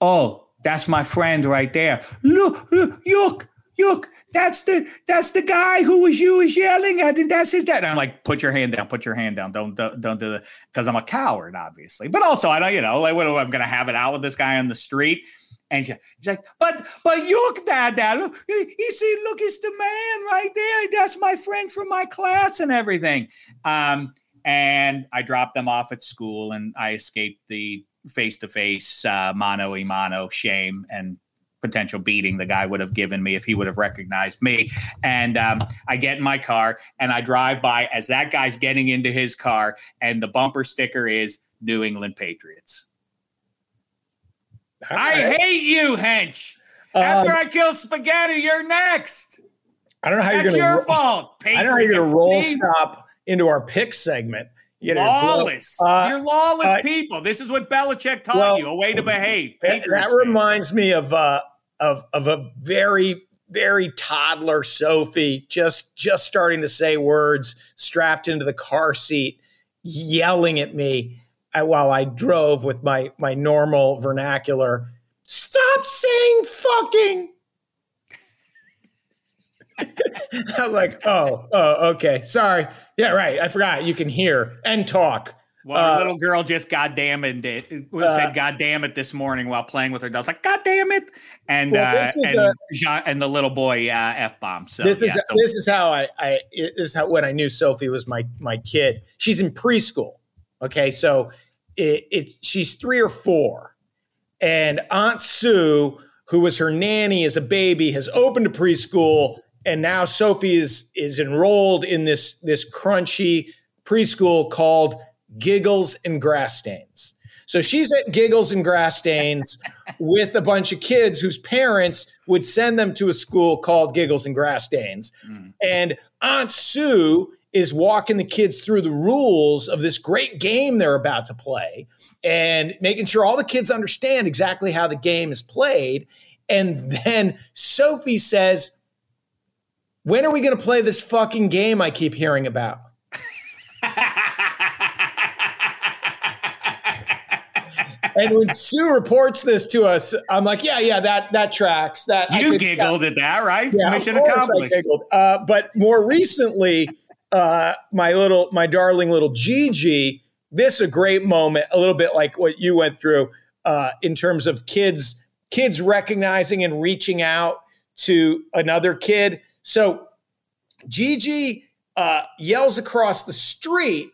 oh, that's my friend right there. Look, look, look, look, that's the that's the guy who was you was yelling at, and that's his dad. And I'm like, put your hand down, put your hand down. Don't don't, don't do that because I'm a coward, obviously. But also, I don't, you know, like, what I'm gonna have it out with this guy on the street. And she's like, but but look, dad, dad, look, you see, look, it's the man right there. That's my friend from my class and everything. Um, and I dropped them off at school, and I escaped the face to face mano a mano shame and potential beating the guy would have given me if he would have recognized me. And um, I get in my car and I drive by as that guy's getting into his car, and the bumper sticker is New England Patriots. I hate you, Hench. After um, I kill spaghetti, you're next. I don't know how That's you're going to. your fault. I don't know how you're going to roll team. stop into our pick segment. You lawless. Uh, You're lawless uh, people. This is what Belichick taught well, you. A way to behave. Patriots that reminds me of uh, of of a very very toddler Sophie just just starting to say words, strapped into the car seat, yelling at me uh, while I drove with my my normal vernacular. Stop saying fucking. [LAUGHS] I was like, oh, oh, okay. Sorry. Yeah, right. I forgot. You can hear and talk. Well, uh, little girl just goddamn it, uh, said God damn it this morning while playing with her dogs. Like, God damn it. And well, uh, and, a, Jean, and the little boy uh, F bomb. So this is yeah, so. this is how I, I this is how when I knew Sophie was my my kid. She's in preschool. Okay. So it, it she's three or four. And Aunt Sue, who was her nanny as a baby, has opened a preschool and now Sophie is is enrolled in this this crunchy preschool called Giggles and Grass Stains. So she's at Giggles and Grass Stains [LAUGHS] with a bunch of kids whose parents would send them to a school called Giggles and Grass Stains. Mm. And Aunt Sue is walking the kids through the rules of this great game they're about to play and making sure all the kids understand exactly how the game is played. And then Sophie says, when are we going to play this fucking game I keep hearing about? and when Sue reports this to us, I'm like, yeah, yeah, that that tracks. That you could, giggled at that, right? Yeah, Mission accomplished. Uh, but more recently, uh, my little, my darling little Gigi, this a great moment, a little bit like what you went through uh, in terms of kids, kids recognizing and reaching out to another kid. So Gigi uh, yells across the street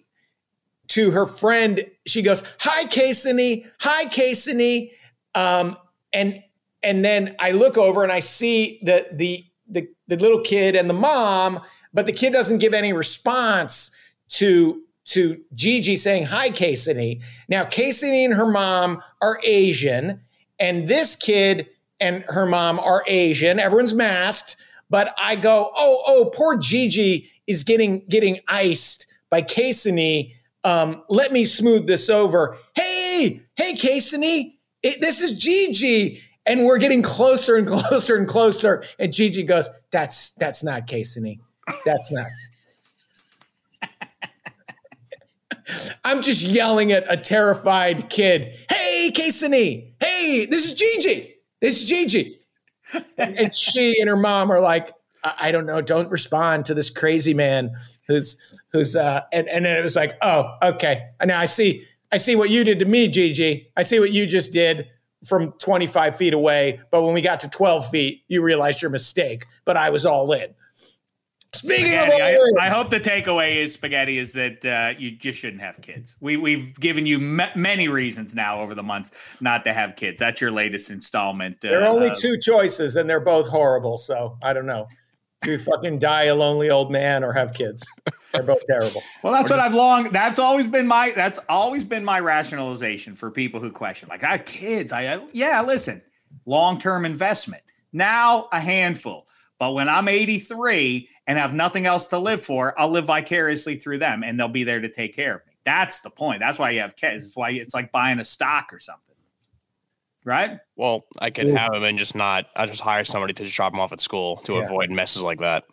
to her friend. She goes, "Hi, Casey. Hi, Casey." Um, and and then I look over and I see the the the the little kid and the mom, but the kid doesn't give any response to to Gigi saying hi, Casey. Now, Casey and her mom are Asian, and this kid and her mom are Asian. Everyone's masked. But I go, oh, oh, poor Gigi is getting getting iced by Casey. Um, let me smooth this over. Hey, hey, Casey, this is Gigi. And we're getting closer and [LAUGHS] closer and closer. And Gigi goes, That's that's not Casey. That's not. [LAUGHS] I'm just yelling at a terrified kid. Hey, Casey. Hey, this is Gigi. This is Gigi [LAUGHS] and she and her mom are like, I, I don't know, don't respond to this crazy man who's who's uh and, and then it was like, oh, okay. And now I see I see what you did to me, Gigi. I see what you just did from 25 feet away. But when we got to 12 feet, you realized your mistake. But I was all in. Speaking spaghetti, of, I, I, hope the takeaway is spaghetti is that uh, you just shouldn't have kids. We we've given you many reasons now over the months not to have kids. That's your latest installment. Uh, there are only two choices, and they're both horrible. So I don't know. To [LAUGHS] fucking die a lonely old man or have kids. They're both terrible. Well, that's what I've long. That's always been my. That's always been my rationalization for people who question, like, I have kids. I yeah, listen, long term investment. Now a handful but when I'm 83 and have nothing else to live for, I'll live vicariously through them and they'll be there to take care of me. That's the point. That's why you have kids. It's why it's like buying a stock or something. Right? Well, I could have them and just not, I just hire somebody to just drop them off at school to yeah. avoid messes like that.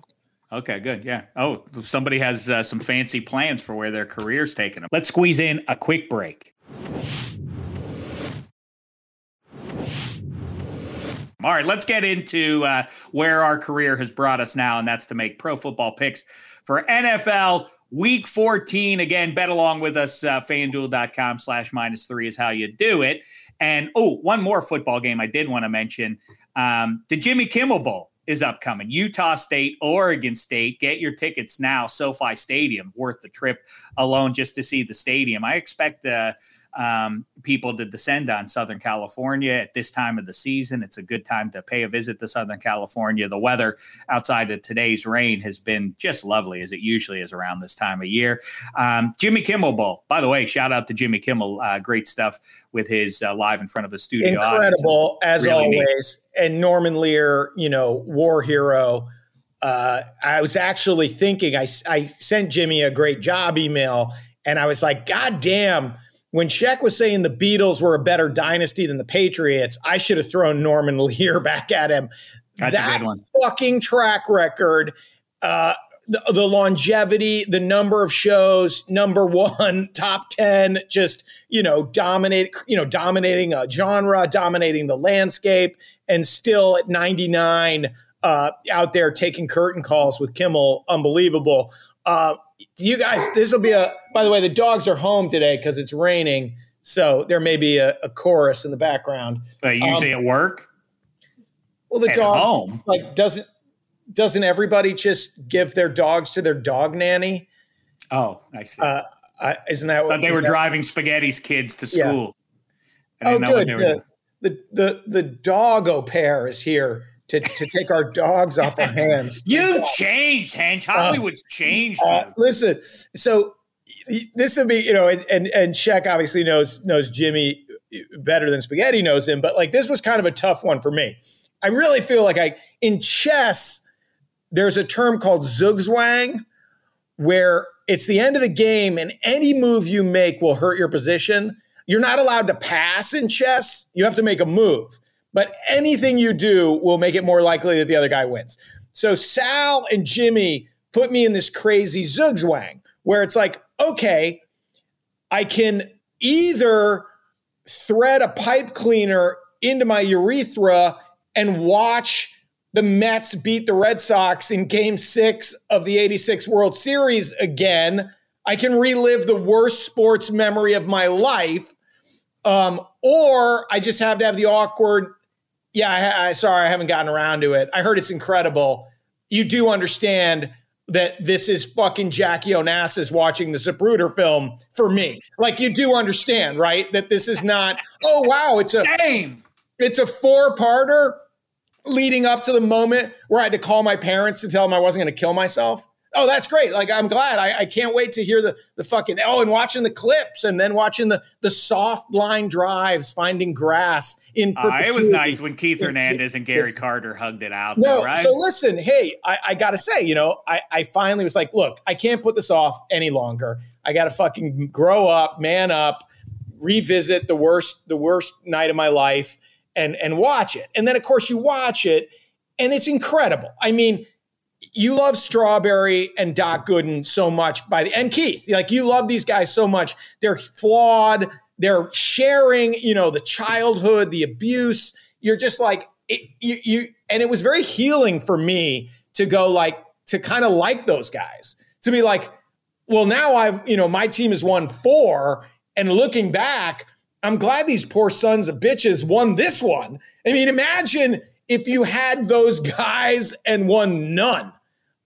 Okay, good. Yeah. Oh, somebody has uh, some fancy plans for where their career's taking them. Let's squeeze in a quick break. All right, let's get into uh, where our career has brought us now, and that's to make pro football picks for NFL Week 14. Again, bet along with us. Uh, FanDuel.com slash minus three is how you do it. And oh, one more football game I did want to mention. Um, the Jimmy Kimmel Bowl is upcoming. Utah State, Oregon State. Get your tickets now. SoFi Stadium, worth the trip alone just to see the stadium. I expect uh, um, people to descend on Southern California at this time of the season. It's a good time to pay a visit to Southern California. The weather outside of today's rain has been just lovely, as it usually is around this time of year. Um, Jimmy Kimmel Bowl, by the way, shout out to Jimmy Kimmel. Uh, great stuff with his uh, live in front of a studio. Incredible, as really always. Neat. And Norman Lear, you know, war hero. Uh, I was actually thinking, I, I sent Jimmy a great job email, and I was like, God damn when Sheck was saying the Beatles were a better dynasty than the Patriots, I should have thrown Norman Lear [LAUGHS] back at him. That's that fucking track record, uh, the, the, longevity, the number of shows, number one, [LAUGHS] top ten, just you know, dominate, you know, dominating a genre, dominating the landscape, and still at ninety nine, uh, out there taking curtain calls with Kimmel, unbelievable. Uh, you guys, this will be a. By the way, the dogs are home today because it's raining, so there may be a, a chorus in the background. But usually um, at work. Well, the dog home like doesn't doesn't everybody just give their dogs to their dog nanny? Oh, I see. Uh, I, isn't that what they were that, driving Spaghetti's kids to school? Yeah. Oh, good. The, the, the the dog au pair is here to, to take our dogs off our hands. [LAUGHS] You've changed, Hench. Hollywood's uh, changed. Uh, listen, so this would be, you know, and and, and Sheck obviously knows knows Jimmy better than Spaghetti knows him, but like this was kind of a tough one for me. I really feel like I in chess, there's a term called zugzwang, where it's the end of the game, and any move you make will hurt your position. You're not allowed to pass in chess. You have to make a move but anything you do will make it more likely that the other guy wins. So Sal and Jimmy put me in this crazy zugzwang where it's like, okay, I can either thread a pipe cleaner into my urethra and watch the Mets beat the Red Sox in game six of the 86 World Series again. I can relive the worst sports memory of my life. Um, or I just have to have the awkward yeah, I, I sorry I haven't gotten around to it. I heard it's incredible. You do understand that this is fucking Jackie Onassis watching the Zapruder film for me. Like you do understand, right? That this is not. Oh wow, it's a game. It's a four-parter leading up to the moment where I had to call my parents to tell them I wasn't going to kill myself. Oh, that's great. Like I'm glad. I, I, can't wait to hear the the fucking oh, and watching the clips and then watching the the soft line drives, finding grass in. Uh, it was nice when Keith Hernandez and Gary Carter hugged it out. No, though, right? so listen, hey, I, I gotta say, you know, I, I finally was like, look, I can't put this off any longer. I gotta fucking grow up, man up, revisit the worst the worst night of my life, and and watch it. And then of course you watch it, and it's incredible. I mean you love Strawberry and Doc Gooden so much by the and Keith. Like you love these guys so much. They're flawed. They're sharing, you know, the childhood, the abuse. You're just like it, you, you and it was very healing for me to go like to kind of like those guys. To be like, well, now I've, you know, my team has won four. And looking back, I'm glad these poor sons of bitches won this one. I mean, imagine if you had those guys and won none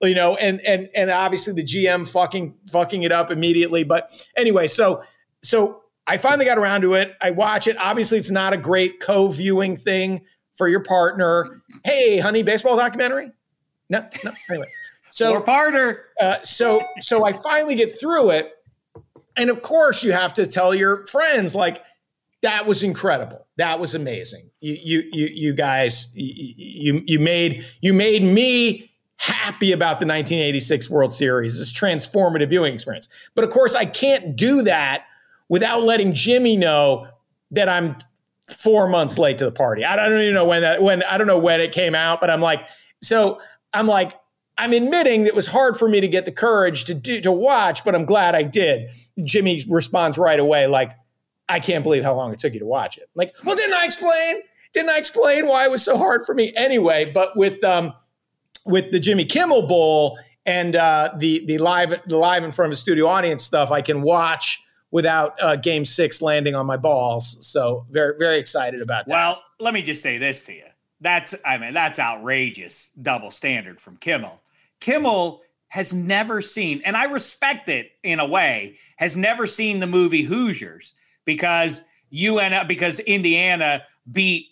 you know, and and and obviously the GM fucking fucking it up immediately. But anyway, so so I finally got around to it. I watch it. Obviously, it's not a great co-viewing thing for your partner. Hey, honey, baseball documentary? No, no. Anyway, so [LAUGHS] or partner. Uh, so so I finally get through it, and of course you have to tell your friends like that was incredible. That was amazing. You you you you guys you you made you made me happy about the 1986 World Series, this transformative viewing experience. But of course, I can't do that without letting Jimmy know that I'm four months late to the party. I don't even know when that when I don't know when it came out, but I'm like, so I'm like, I'm admitting it was hard for me to get the courage to do to watch, but I'm glad I did. Jimmy responds right away, like, I can't believe how long it took you to watch it. like, well, didn't I explain? Didn't I explain why it was so hard for me anyway? But with um, with the Jimmy Kimmel Bowl and uh, the the live the live in front of a studio audience stuff, I can watch without uh, Game Six landing on my balls. So very very excited about that. Well, let me just say this to you. That's I mean that's outrageous double standard from Kimmel. Kimmel has never seen, and I respect it in a way, has never seen the movie Hoosiers because UN because Indiana beat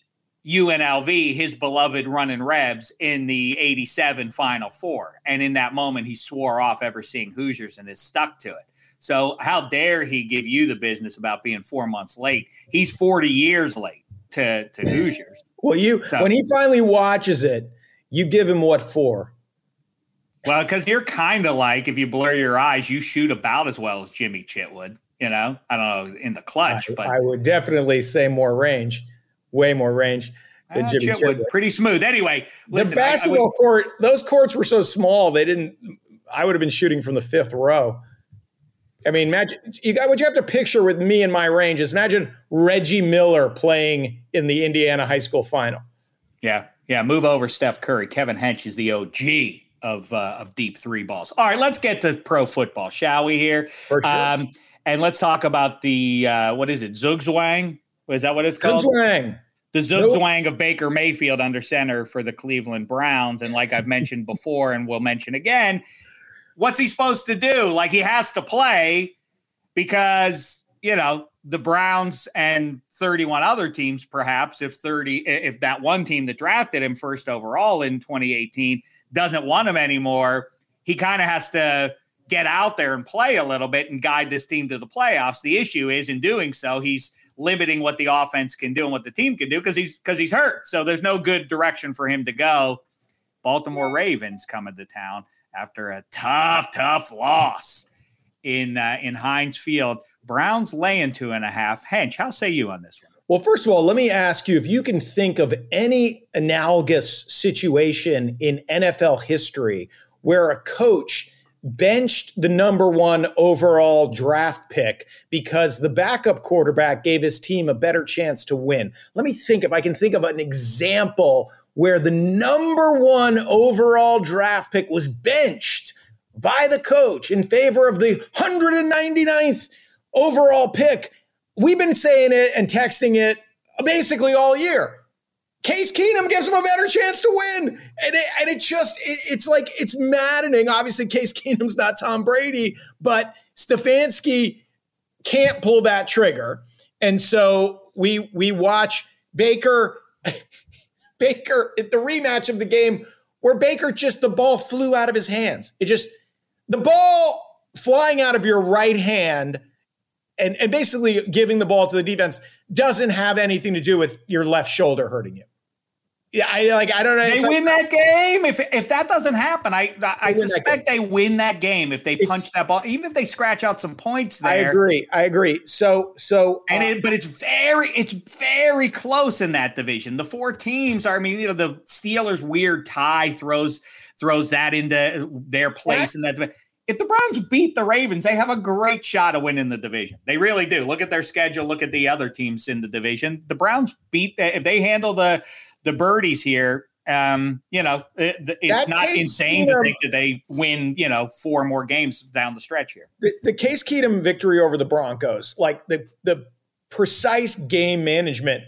UNLV, his beloved running Rebs, in the 87 Final Four. And in that moment, he swore off ever seeing Hoosiers and is stuck to it. So, how dare he give you the business about being four months late? He's 40 years late to, to [LAUGHS] Hoosiers. well, you so, when he finally watches it, you give him what for? Well, because you're kind of like, if you blur your eyes, you shoot about as well as Jimmy Chitwood. You know, I don't know in the clutch, I, but I would definitely say more range way more range than uh, Jimmy Chitwood. Pretty smooth. Anyway, listen, the basketball I, I would, court, those courts were so small, they didn't. I would have been shooting from the fifth row. I mean, imagine you got what you have to picture with me in my range is imagine Reggie Miller playing in the Indiana high school final. Yeah, yeah. Move over, Steph Curry. Kevin Hench is the OG of uh, of deep three balls. All right, let's get to pro football, shall we? Here, For sure. Um, and let's talk about the uh, what is it, Zugzwang? Is that what it's called? Zugzwang the zugzwang nope. of Baker Mayfield under center for the Cleveland Browns. And like I've mentioned before, and we'll mention again, what's he supposed to do? Like he has to play because, you know, the Browns and 31 other teams, perhaps, if 30, if that one team that drafted him first overall in 2018 doesn't want him anymore, he kind of has to get out there and play a little bit and guide this team to the playoffs. The issue is in doing so, he's limiting what the offense can do and what the team can do because he's because he's hurt. So there's no good direction for him to go. Baltimore Ravens coming to town after a tough, tough loss in uh, in Heinz Field. Browns laying two and a half. Hench, how say you on this one? Well, first of all, let me ask you if you can think of any analogous situation in NFL history where a coach benched the number one overall draft pick because the backup quarterback gave his team a better chance to win. Let me think if I can think of an example where the number one overall draft pick was benched by the coach in favor of the 199th overall pick. We've been saying it and texting it basically all year. Case Keenum gives him a better chance to win. And it, and it just, it, it's like, it's maddening. Obviously, Case Keenum's not Tom Brady, but Stefanski can't pull that trigger. And so we we watch Baker, [LAUGHS] Baker at the rematch of the game where Baker just, the ball flew out of his hands. It just, the ball flying out of your right hand and, and basically giving the ball to the defense doesn't have anything to do with your left shoulder hurting you. Yeah, I like. I don't know. They win that game. If if that doesn't happen, I I suspect they win that game if they punch that ball. Even if they scratch out some points there. I agree. I agree. So so and uh, it, but it's very it's very close in that division. The four teams are. I mean, you know, the Steelers' weird tie throws throws that into their place in that. If the Browns beat the Ravens, they have a great shot of winning the division. They really do. Look at their schedule. Look at the other teams in the division. The Browns beat if they handle the the birdies here, um, you know, it, it's that not insane Keenum, to think that they win, you know, four more games down the stretch here. The, the Case Keenum victory over the Broncos, like the the precise game management,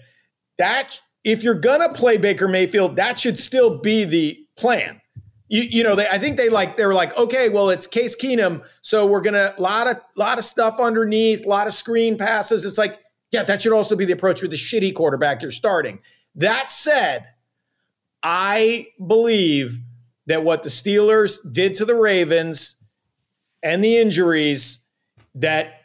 that if you're gonna play Baker Mayfield, that should still be the plan. You, you know, they, I think they like they were like, okay, well, it's Case Keenum, so we're gonna a lot of lot of stuff underneath, a lot of screen passes. It's like, yeah, that should also be the approach with the shitty quarterback you're starting. That said, I believe that what the Steelers did to the Ravens and the injuries, that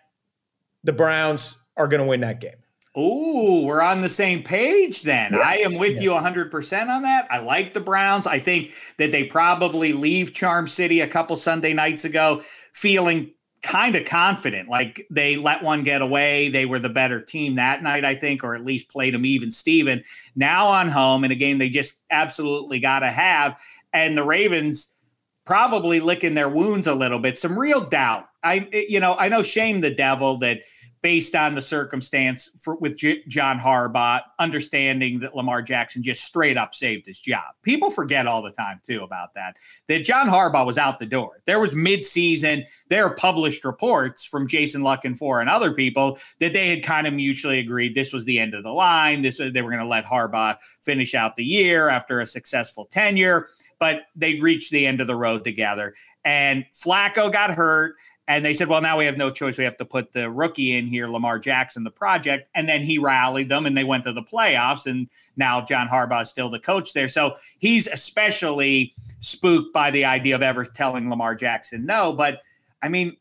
the Browns are going to win that game. Oh, we're on the same page then. Yeah. I am with yeah. you 100% on that. I like the Browns. I think that they probably leave Charm City a couple Sunday nights ago feeling kind of confident. Like they let one get away. They were the better team that night, I think, or at least played them even Steven. Now on home in a game they just absolutely got to have. And the Ravens probably licking their wounds a little bit. Some real doubt. I, eh, you know, I know shame the devil that based on the circumstance for, with J- John Harbaugh, understanding that Lamar Jackson just straight up saved his job. People forget all the time too about that. That John Harbaugh was out the door. There was midseason. There are published reports from Jason Canfora and other people that they had kind of mutually agreed this was the end of the line. This they were going to let Harbaugh finish out the year after a successful tenure, but they reached the end of the road together. And Flacco got hurt. And they said, well, now we have no choice. We have to put the rookie in here, Lamar Jackson, the project. And then he rallied them and they went to the playoffs. And now John Harbaugh is still the coach there. So he's especially spooked by the idea of ever telling Lamar Jackson no. But I mean,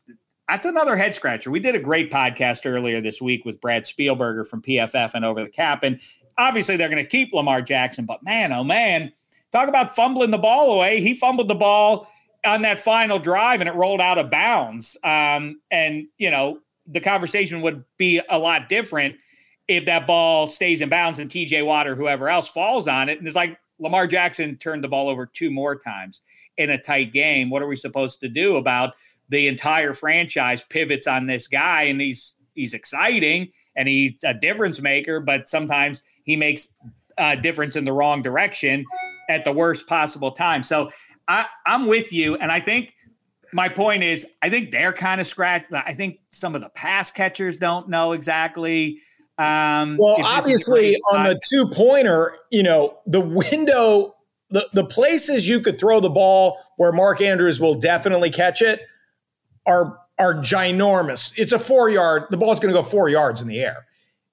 that's another head scratcher. We did a great podcast earlier this week with Brad Spielberger from PFF and Over the Cap. And obviously they're going to keep Lamar Jackson. But man, oh man, talk about fumbling the ball away. He fumbled the ball on that final drive and it rolled out of bounds. Um, and, you know, the conversation would be a lot different if that ball stays in bounds and TJ Watt or whoever else falls on it. And it's like Lamar Jackson turned the ball over two more times in a tight game. What are we supposed to do about the entire franchise pivots on this guy? And he's he's exciting and he's a difference maker, but sometimes he makes a difference in the wrong direction at the worst possible time. So I, I'm with you, and I think my point is, I think they're kind of scratched. I think some of the pass catchers don't know exactly. Um, well, obviously, on the two pointer, you know, the window, the, the places you could throw the ball where Mark Andrews will definitely catch it are are ginormous. It's a four yard. The ball's going to go four yards in the air.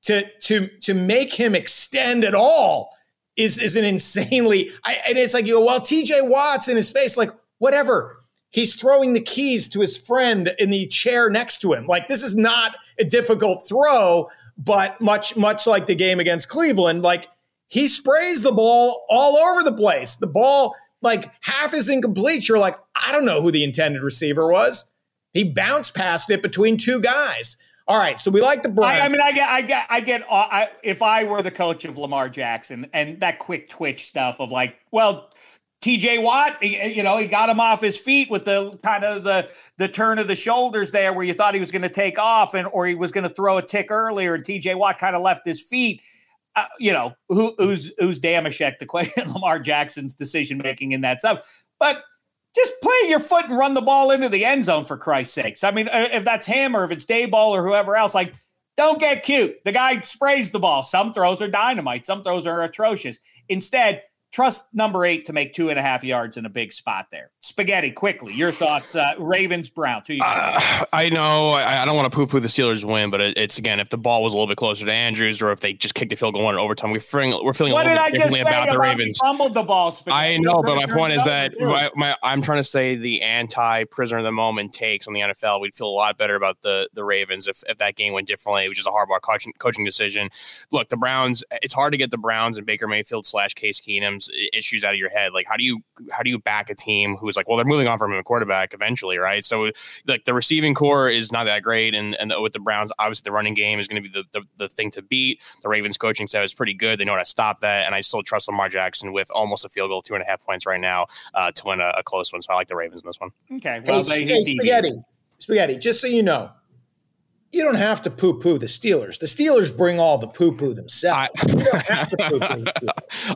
To to to make him extend at all is is an insanely. I, and it's like you go, well, T.J. Watt's in his face, like whatever. He's throwing the keys to his friend in the chair next to him. Like this is not a difficult throw, but much much like the game against Cleveland, like he sprays the ball all over the place. The ball like half is incomplete. You're like, I don't know who the intended receiver was. He bounced past it between two guys. All right, so we like the brand. I, I, mean, I get, I get, I get. Uh, I, if I were the coach of Lamar Jackson and that quick twitch stuff of like, well, TJ Watt, you know, he got him off his feet with the kind of the the turn of the shoulders there, where you thought he was going to take off and or he was going to throw a tick earlier, and TJ Watt kind of left his feet. Uh, you know, who, who's who's Dameshek the [LAUGHS] question Lamar Jackson's decision making in that stuff, but just play your foot and run the ball into the end zone for Christ's sakes. I mean, uh, if that's him or if it's Daboll or whoever else, like, don't get cute. The guy sprays the ball. Some throws are dynamite, some throws are atrocious. Instead, Trust number eight to make two and a half yards in a big spot there. Spaghetti, quickly, your thoughts. Uh, Ravens, Browns. Uh, I know I, I don't want to poo poo the Steelers win, but it, it's again if the ball was a little bit closer to Andrews or if they just kicked the field goal in overtime, we're feeling we're feeling what a little bit differently about, about, the Ravens. Fumbled the ball. Spaghetti. I know, but my point is that my, my, I'm trying to say the anti prisoner of the moment takes on the NFL. We'd feel a lot better about the the Ravens if, if that game went differently, which is a Harbaugh coaching coaching decision. Look, the Browns. It's hard to get the Browns and Baker Mayfield slash Case Keenum's issues out of your head. Like, how do you how do you back a team who's like, well, they're moving on from a quarterback eventually, right? So, like, the receiving corps is not that great, and and the, with the Browns, obviously, the running game is going to be the, the, the thing to beat. The Ravens coaching staff is pretty good; they know how to stop that, and I still trust Lamar Jackson with almost a field goal, two and a half points right now uh, to win a, a, close one. So, I like the Ravens in this one. Okay, well, hey, hey spaghetti, spaghetti. Just so you know, you don't have to poo poo the Steelers. The Steelers bring all the poo poo themselves. I,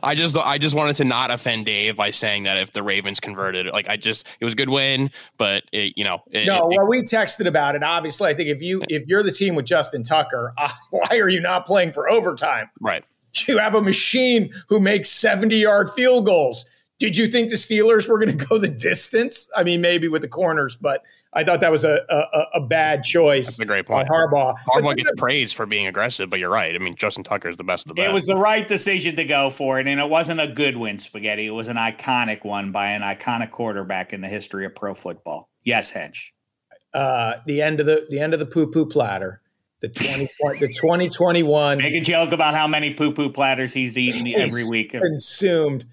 [LAUGHS] I just I just wanted to not offend Dave by saying that if the Ravens converted, like I just it was a good win, but it, you know. It, no, it, well, we texted about it. Obviously, I think if you if you're the team with Justin Tucker, uh, [LAUGHS] why are you not playing for overtime? Right. You have a machine who makes 70 yard field goals did you think the Steelers were going [LAUGHS] to go the distance? I mean, maybe with the corners, but I thought that was a a, a bad choice. That's a great point. Harbaugh. Harbaugh gets praised for being aggressive, but you're right. I mean, Justin Tucker is the best of the best. It was the right decision to go for it, and it wasn't a good win, Spaghetti. It was an iconic one by an iconic quarterback in the history of pro football. Yes, Hench. Uh, the end of the the end of the poo poo platter. The twenty the twenty twenty one. Make a joke about how many poo poo platters he's eating every week. Consumed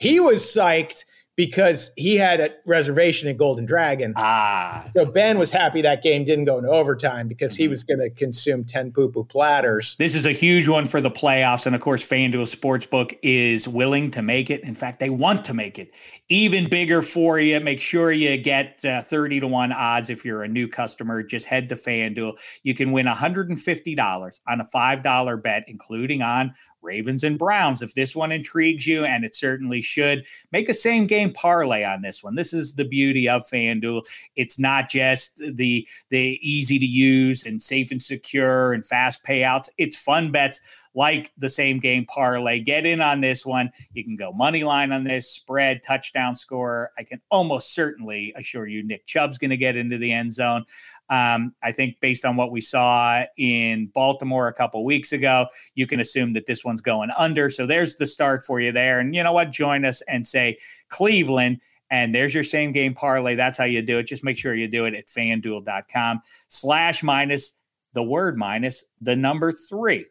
he was psyched because he had a reservation at Golden Dragon. Ah. So Ben was happy that game didn't go into overtime because he was going to consume 10 poo poo platters. This is a huge one for the playoffs. And of course, FanDuel Sportsbook is willing to make it. In fact, they want to make it even bigger for you. Make sure you get uh, 30 to 1 odds if you're a new customer. Just head to FanDuel. You can win $150 on a $5 bet, including on Ravens and Browns. If this one intrigues you, and it certainly should, make a same game parlay on this one. This is the beauty of FanDuel. It's not just the the easy to use and safe and secure and fast payouts. It's fun bets like the same game parlay. Get in on this one. You can go money line on this spread, touchdown score. I can almost certainly assure you Nick Chubb's going to get into the end zone. Um, I think based on what we saw in Baltimore a couple weeks ago, you can assume that this one's going under. So there's the start for you there. And you know what? Join us and say Cleveland. And there's your same game parlay. That's how you do it. Just make sure you do it at fanduel.com slash minus the word minus the number three.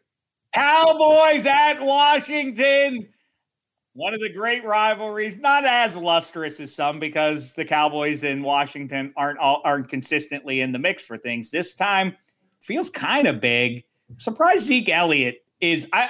Cowboys at Washington. One of the great rivalries, not as lustrous as some because the Cowboys in Washington aren't all, aren't consistently in the mix for things. This time feels kind of big. Surprised Zeke Elliott is I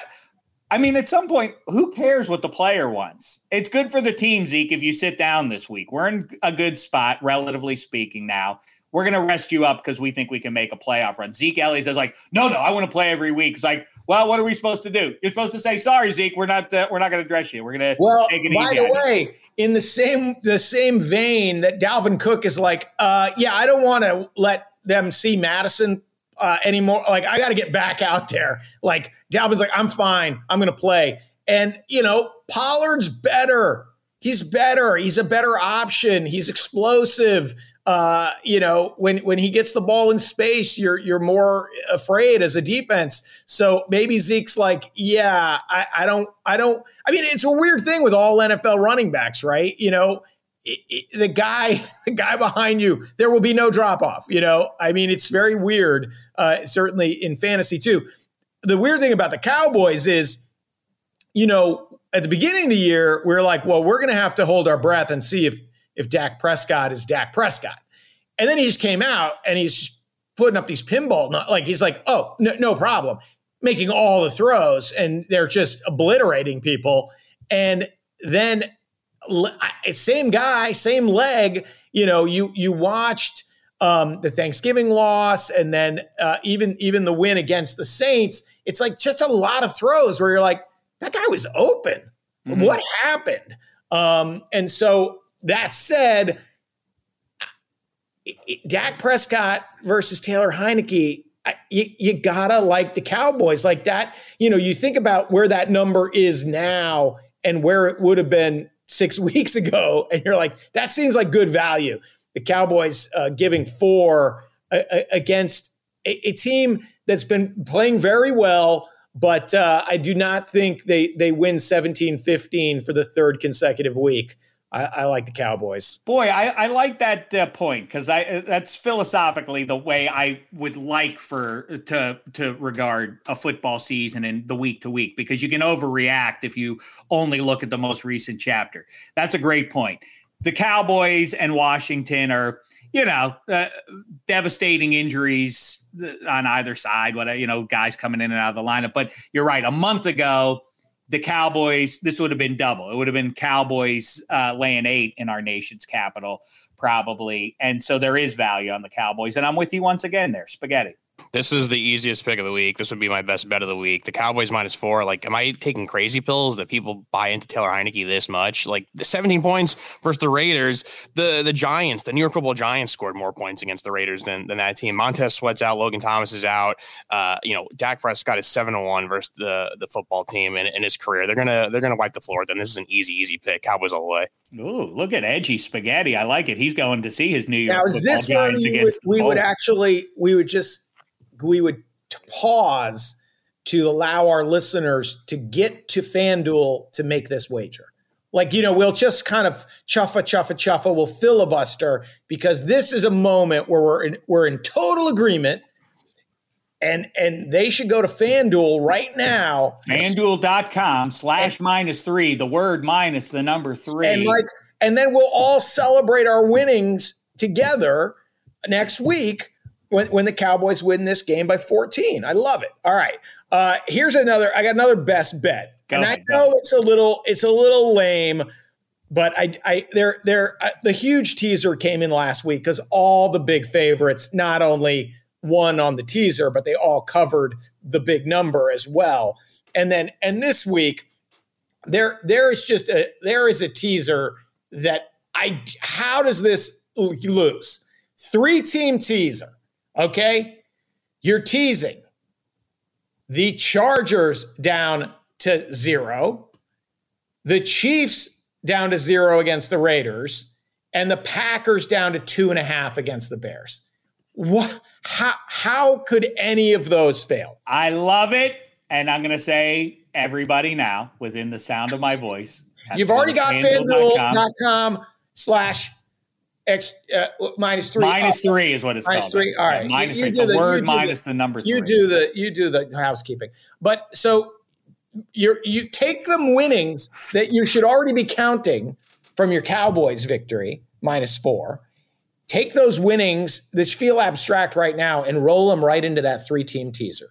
I mean, at some point, who cares what the player wants? It's good for the team, Zeke, if you sit down this week. We're in a good spot, relatively speaking, now we're going to rest you up because we think we can make a playoff run. Zeke Elliott says like, no, no, I want to play every week. It's like, well, what are we supposed to do? You're supposed to say, sorry, Zeke, we're not, uh, we're not going to dress you. We're going to well. by the way, in the same the same vein that Dalvin Cook is like, uh, yeah, I don't want to let them see Mattison uh, anymore. Like, I got to get back out there. Like Dalvin's like, I'm fine. I'm going to play. And you know, Pollard's better. He's better. He's a better option. He's explosive uh, you know, when when he gets the ball in space, you're you're more afraid as a defense. So maybe Zeke's like, yeah, I, I don't, I don't. I mean, it's a weird thing with all NFL running backs, right? You know, it, it, the guy, [LAUGHS] the guy behind you, there will be no drop off. You know, I mean, it's very weird. Uh, certainly in fantasy too. The weird thing about the Cowboys is, you know, at the beginning of the year, we we're like, well, we're going to have to hold our breath and see if if Dak Prescott is Dak Prescott. And then he just came out and he's putting up these pinball, like he's like, oh, no, no problem, making all the throws, and they're just obliterating people. And then same guy, same leg. You know, you you watched um, the Thanksgiving loss, and then uh, even even the win against the Saints. It's like just a lot of throws where you're like, that guy was open. Mm-hmm. What happened? Um, and so that said, Dak Prescott versus Taylor Heinicke, you, you, gotta like the Cowboys like that. You know, you think about where that number is now and where it would have been six [LAUGHS] weeks ago, and you're like, that seems like good value. The Cowboys uh, giving four uh, against a, a, team that's been playing very well, but uh, I do not think they they win 17-15 for the third consecutive week. I, I, like the Cowboys. Boy, I, I like that uh, point because I uh, that's philosophically the way I would like for to to regard a football season and the week to week because you can overreact if you only look at the most recent chapter. That's a great point. The Cowboys and Washington are you know uh, devastating injuries uh, on either side. What you know, guys coming in and out of the lineup. But you're right. A month ago the Cowboys, this would have been double. It would have been Cowboys uh, laying eight in our nation's capital, probably. And so there is value on the Cowboys. And I'm with you once again there, spaghetti. This is the easiest pick of the week. This would be my best bet of the week. The Cowboys minus four. Like, am I taking crazy pills that people buy into Taylor Heinicke this much? Like the 17 points versus the Raiders. The the Giants, the New York Football Giants scored more points against the Raiders than, than that team. Montez Sweat's out, Logan Thomas is out. Uh, you know, Dak Prescott is seven to one versus the the football team in, in his career. They're gonna they're gonna wipe the floor. Then this is an easy, easy pick. Cowboys all the way. Ooh, look at edgy spaghetti. I like it. He's going to see his New York now, is this Giants against. Would, we would actually we would just we would pause to allow our listeners to get to FanDuel to make this wager. Like, you know, we'll just kind of chuffa, chuffa, chuffa, we'll filibuster because this is a moment where we're in, we're in total agreement. and and they should go to FanDuel right now. FanDuel.com slash minus three, the word minus the number three. And like, and then we'll all celebrate our winnings together next week when, when the Cowboys win this game by 14. I love it. All right. Uh, here's another, I got another best bet. Go and ahead, I know it's a little, it's a little lame, but I, I, there, there, uh, the huge teaser came in last week because all the big favorites, not only one on the teaser, but they all covered the big number as well. And then, and this week, there, there is just a, there is a teaser that I, how does this lose? Three team teaser. Okay. You're teasing the Chargers down to zero, the Chiefs down to zero against the Raiders, and the Packers down to two and a half against the Bears. What? How, how could any of those fail? I love it. And I'm going to say everybody now within the sound of my voice. You've already got fanduel.com slash X uh, minus three. Minus uh, three is what it's minus called. three. All right. minus you, you three. It's a word minus the, the number three. You do the you do the housekeeping. But so you you take them winnings that you should already be counting from your Cowboys victory minus four take those winnings that feel abstract right now and roll them right into that three team teaser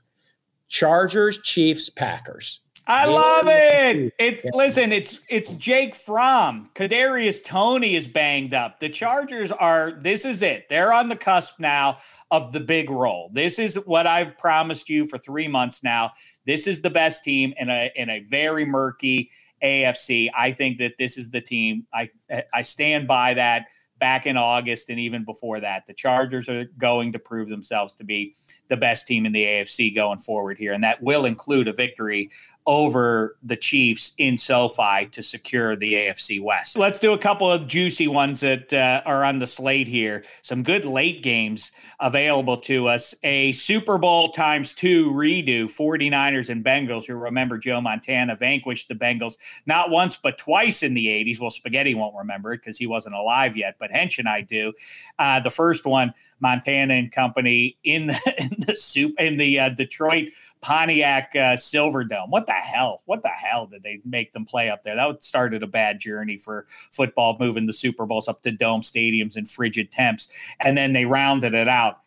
Chargers, Chiefs, Packers. I love it. It listen, it's it's Jake Fromm. Kadarius Toney is banged up. The Chargers are this is it. They're on the cusp now of the big role. This is what I've promised you for 3 months now. This is the best team in a in a very murky AFC. I think that this is the team. I I stand by that back in August and even before that. The Chargers are going to prove themselves to be the best team in the AFC going forward here. And that will include a victory over the Chiefs in SoFi to secure the AFC West. Let's do a couple of juicy ones that uh, are on the slate here. Some good late games available to us. A Super Bowl times two redo 49ers and Bengals. You remember Joe Montana vanquished the Bengals not once, but twice in the 80s. Well, Spaghetti won't remember it because he wasn't alive yet, but Hench and I do. Uh, the first one, Montana and company in the, [LAUGHS] the soup in the uh, Detroit Pontiac uh, Silverdome. What the hell? What the hell did they make them play up there? That started a bad journey for football, moving the Super Bowls up to dome stadiums and frigid temps, and then they rounded it out.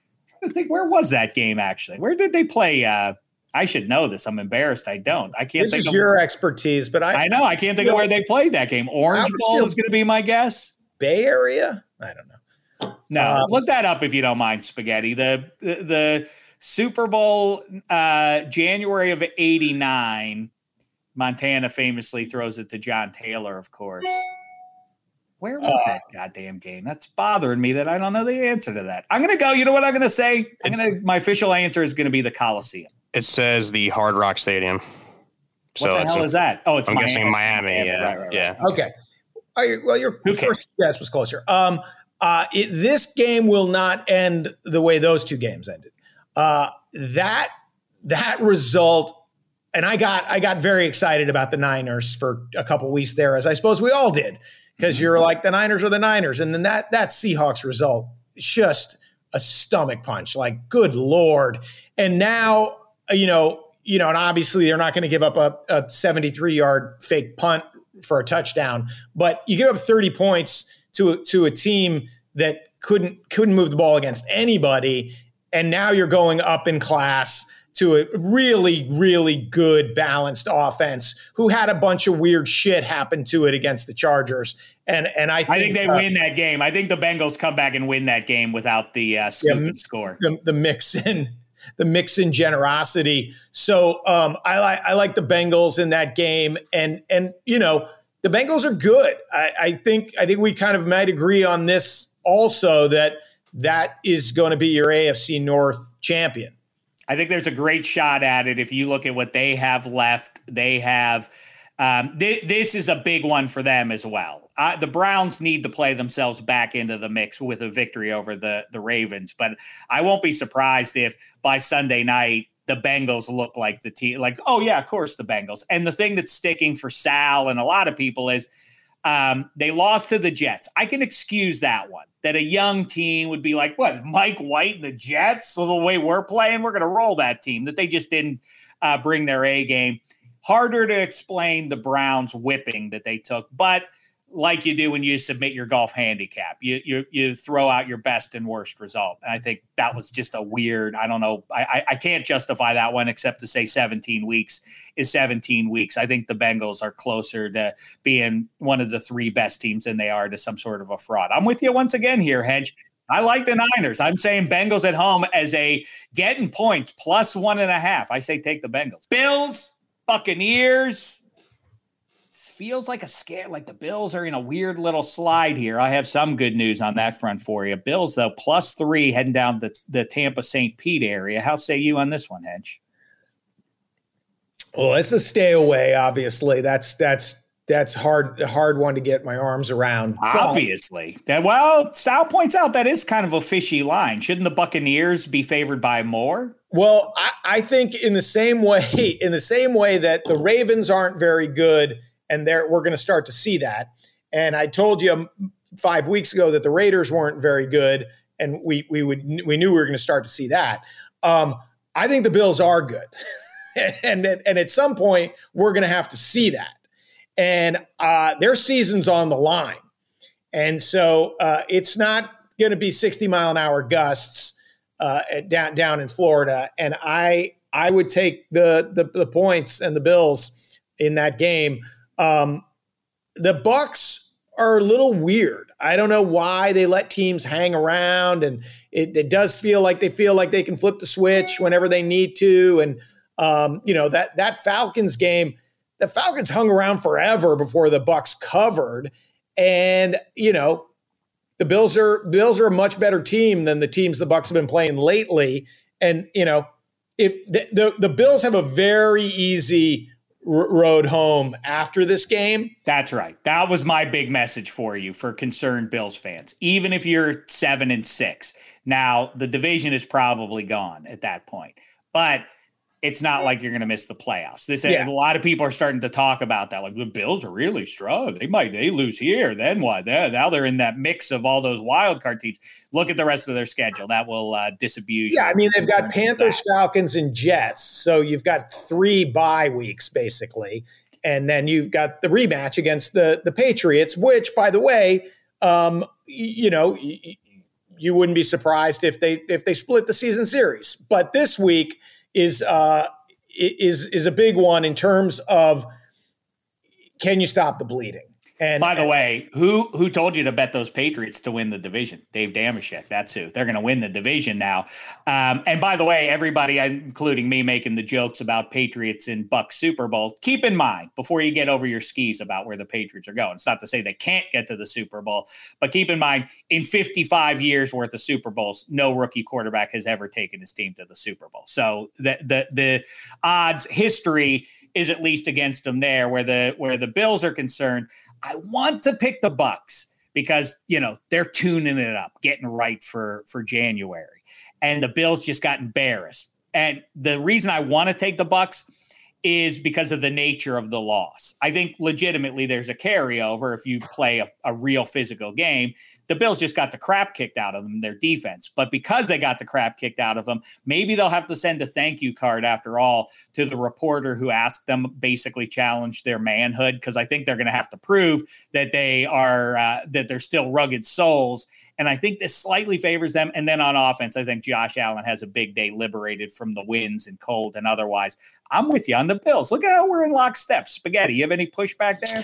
I think where was that game actually? Where did they play? Uh, I should know this. I'm embarrassed. I don't. I can't. This think is of, your expertise, but I I know I can't think of where they played that game. Orange Bowl is going to be my guess. Bay Area. I don't know. No, um, look that up if you don't mind, spaghetti. The the, the Super Bowl uh, January of '89. Montana famously throws it to John Taylor, of course. Where was uh, that goddamn game? That's bothering me that I don't know the answer to that. I'm gonna go. You know what I'm gonna say? I'm gonna. My official answer is gonna be the Coliseum. It says the Hard Rock Stadium. So what the hell is that? Oh, it's I'm Miami. guessing Miami. Yeah, yeah. Right, right, right. yeah. Okay. well, your first guess was closer. Um, uh, it, this game will not end the way those two games ended. Uh, that that result, and I got I got very excited about the Niners for a couple weeks there, as I suppose we all did, because you're like the Niners are the Niners, and then that that Seahawks result just a stomach punch. Like, good lord! And now you know you know, and obviously they're not going to give up a, a 73 yard fake punt for a touchdown, but you give up 30 points to a, to a team that couldn't couldn't move the ball against anybody and now you're going up in class to a really, really good balanced offense who had a bunch of weird shit happen to it against the Chargers. And and I think, I think they uh, win that game. I think the Bengals come back and win that game without the uh, scoop yeah, score. The, the Mixon, the mix in generosity. So um, I like I like the Bengals in that game, and and you know the Bengals are good. I, I think I think we kind of might agree on this also that that is going to be your AFC North champion. I think there's a great shot at it. If you look at what they have left, they have. Um, th- this is a big one for them as well. Uh, the Browns need to play themselves back into the mix with a victory over the the Ravens, but I won't be surprised if by Sunday night the Bengals look like the team. Like, oh yeah, of course the Bengals. And the thing that's sticking for Sal and a lot of people is Um, they lost to the Jets. I can excuse that one. That a young team would be like, what, Mike White and the Jets? So the way we're playing, we're going to roll that team. That they just didn't uh, bring their A game. Harder to explain the Browns whipping that they took, but – like you do when you submit your golf handicap. You you you throw out your best and worst result. And I think that was just a weird. I don't know. I I can't justify that one except to say 17 weeks is 17 weeks. I think the Bengals are closer to being one of the three best teams than they are to some sort of a fraud. I'm with you once again here, Hedge. I like the Niners. I'm saying Bengals at home as a getting points plus one and a half. I say take the Bengals. Bills, Buccaneers feels like a scare. Like the Bills are in a weird little slide here. I have some good news on that front for you. Bills though plus three heading down the the Tampa St. Pete area. How say you on this one, Hedge? Well, it's a stay away. Obviously, that's that's that's hard hard one to get my arms around. Obviously, that well, Sal points out that is kind of a fishy line. Shouldn't the Buccaneers be favored by more? Well, I, I think in the same way, in the same way that the Ravens aren't very good and there we're going to start to see that. And I told you five weeks ago that the Raiders weren't very good, and we we would we knew we were going to start to see that. Um, I think the Bills are good, [LAUGHS] and and at some point we're going to have to see that. And uh, their season's on the line, and so uh, it's not going to be sixty mile an hour gusts uh, down down in Florida. And I I would take the, the the points and the Bills in that game. Um, the Bucks are a little weird. I don't know why they let teams hang around, and it, it, does feel like they feel like they can flip the switch whenever they need to. And um, you know that that Falcons game, the Falcons hung around forever before the Bucks covered, and you know the Bills are Bills are a much better team than the teams the Bucks have been playing lately. And you know if the, the, the Bills have a very easy road home after this game. That's right. That was my big message for you for concerned Bills fans. Even if you're 7 and 6. Now, the division is probably gone at that point. But it's not like you're going to miss the playoffs. This yeah. a lot of people are starting to talk about that. Like the Bills are really strong. They might they lose here, then what? They, now they're in that mix of all those wild card teams. Look at the rest of their schedule. That will uh, disabuse. Yeah, I mean they've got Panthers, Falcons, and Jets. So you've got three bye weeks basically, and then you've got the rematch against the the Patriots. Which, by the way, um, you know. You wouldn't be surprised if they if they split the season series. But this week, is uh, is is a big one in terms of can you stop the bleeding? And by the and, way, who who told you to bet those Patriots to win the division? Dave Dameshek. That's who. They're going to win the division now. Um, and by the way, everybody, including me, making the jokes about Patriots and Buck Super Bowl. Keep in mind before you get over your skis about where the Patriots are going. It's not to say they can't get to the Super Bowl, but keep in mind in 55 years worth of Super Bowls, no rookie quarterback has ever taken his team to the Super Bowl. So the the the odds history is at least against them there. Where the where the Bills are concerned, I want to pick the Bucks because you know they're tuning it up, getting right for for January, and the Bills just got embarrassed. And the reason I want to take the Bucks is because of the nature of the loss. I think legitimately there's a carryover if you play a, a, real physical game. The Bills just got the crap kicked out of them, their defense. But because they got the crap kicked out of them, maybe they'll have to send a thank you card after all to the reporter who asked them basically challenge their manhood because I think they're going to have to prove that they are uh, that they're still rugged souls and I think this slightly favors them. And then on offense, I think Josh Allen has a big day liberated from the winds and cold and otherwise. I'm with you on the Bills. Look at how we're in lockstep. Spaghetti, you have any pushback there?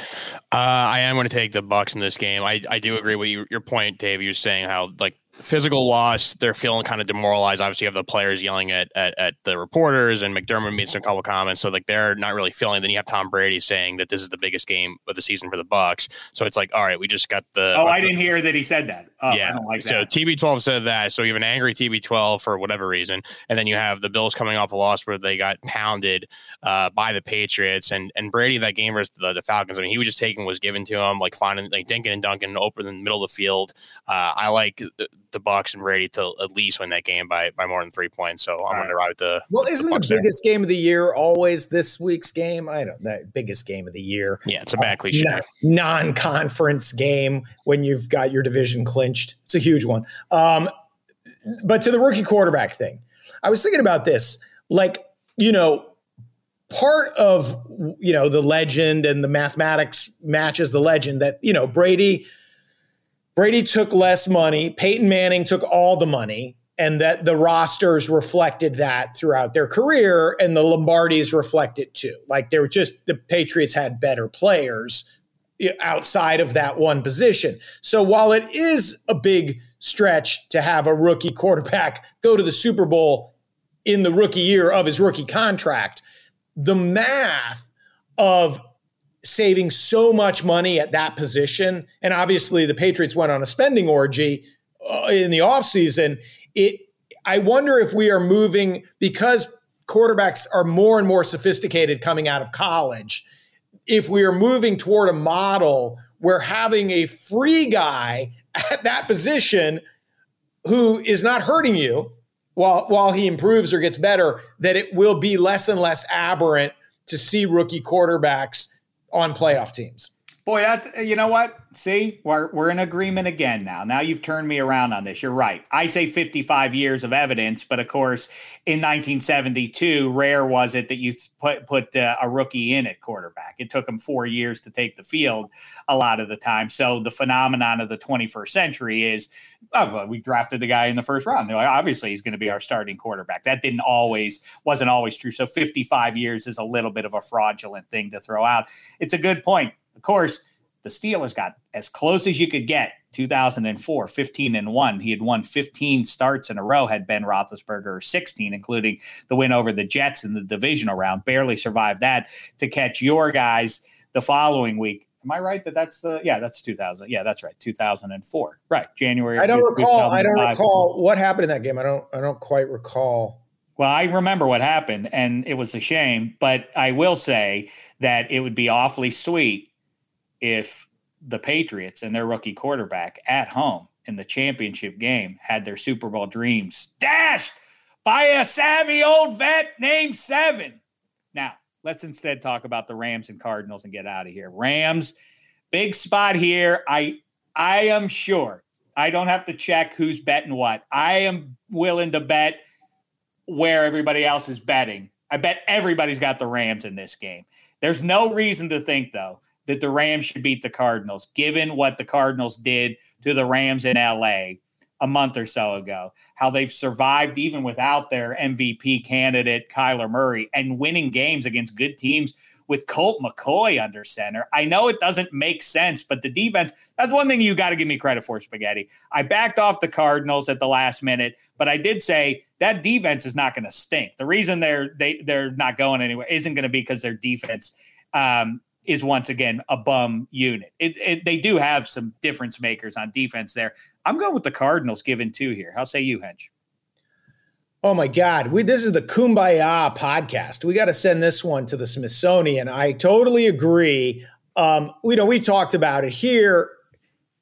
Uh, I am going to take the Bucks in this game. I, I do agree with you, your point, Dave. You're saying how like physical loss. They're feeling kind of demoralized. Obviously, you have the players yelling at, at, at the reporters, and McDermott made some couple comments. So like they're not really feeling. Then you have Tom Brady saying that this is the biggest game of the season for the Bucks. So it's like, all right, we just got the. Oh, I didn't hear that he said that. Oh, yeah, like so TB12 said that. So you have an angry TB12 for whatever reason, and then you have the Bills coming off a loss where they got pounded uh, by the Patriots, and and Brady that game versus the, the, Falcons. I mean, he was just taking was given to him, like finding like Dinkin and Duncan open in the middle of the field. Uh, I like. The, the Bucs and Brady to at least win that game by by more than three points. So I'm going to ride the. Well, isn't the, the biggest there. game of the year always this week's game? I don't that biggest game of the year. Yeah, it's a cliche. Uh, non-conference game when you've got your division clinched. It's a huge one. Um, but to the rookie quarterback thing, I was thinking about this. Like, you know, part of you know the legend and the mathematics matches the legend that you know Brady Brady took less money, Peyton Manning took all the money, and that the rosters reflected that throughout their career, and the Lombardis reflect it too. Like they were just the Patriots had better players outside of that one position. So while it is a big stretch to have a rookie quarterback go to the Super Bowl in the rookie year of his rookie contract, the math of saving so much money at that position, and obviously the Patriots went on a spending orgy uh, in the offseason, it I wonder if we are moving because quarterbacks are more and more sophisticated coming out of college. If we are moving toward a model where having a free guy at that position who is not hurting you while while he improves or gets better, that it will be less and less aberrant to see rookie quarterbacks on playoff teams. Boy, that you know what? See, we're we're in agreement again now. Now you've turned me around on this. You're right. I say 55 years of evidence, but of course, in 1972, rare was it that you put put uh, a rookie in at quarterback. It took him four years to take the field a lot of the time. So the phenomenon of the 21st century is, oh, well, we drafted the guy in the first round. Like, obviously, he's going to be our starting quarterback. That didn't always wasn't always true. So 55 years is a little bit of a fraudulent thing to throw out. It's a good point of course, the Steelers got as close as you could get 2004, 15 and 1. He had won 15 starts in a row, had Ben Roethlisberger 16, including the win over the Jets in the divisional round. Barely survived that to catch your guys the following week. Am I right that that's the yeah that's 2000 yeah that's right 2004 right January I don't recall I don't recall what happened in that game I don't I don't quite recall well, I remember what happened, and it was a shame. But I will say that it would be awfully sweet if the Patriots and their rookie quarterback at home in the championship game had their Super Bowl dreams dashed by a savvy old vet named Seven. Now, let's instead talk about the Rams and Cardinals and get out of here. Rams, big spot here. I I am sure I don't have to check who's betting what. I am willing to bet where everybody else is betting. I bet everybody's got the Rams in this game. There's no reason to think though that the Rams should beat the Cardinals, given what the Cardinals did to the Rams in LA a month or so ago, how they've survived even without their MVP candidate, Kyler Murray, and winning games against good teams with Colt McCoy under center. I know it doesn't make sense, but the defense, that's one thing you got to give me credit for, Spaghetti. I backed off the Cardinals at the last minute, but I did say that defense is not going to stink. The reason they're they they're not going anywhere isn't going to be because their defense um, is once again a bum unit. It, it, they do have some difference makers on defense there. I'm going with the Cardinals given two here. How say you, Hench? Oh my God. We, this is the Kumbaya podcast. We got to send this one to the Smithsonian. I totally agree. Um, you know, we talked about it here.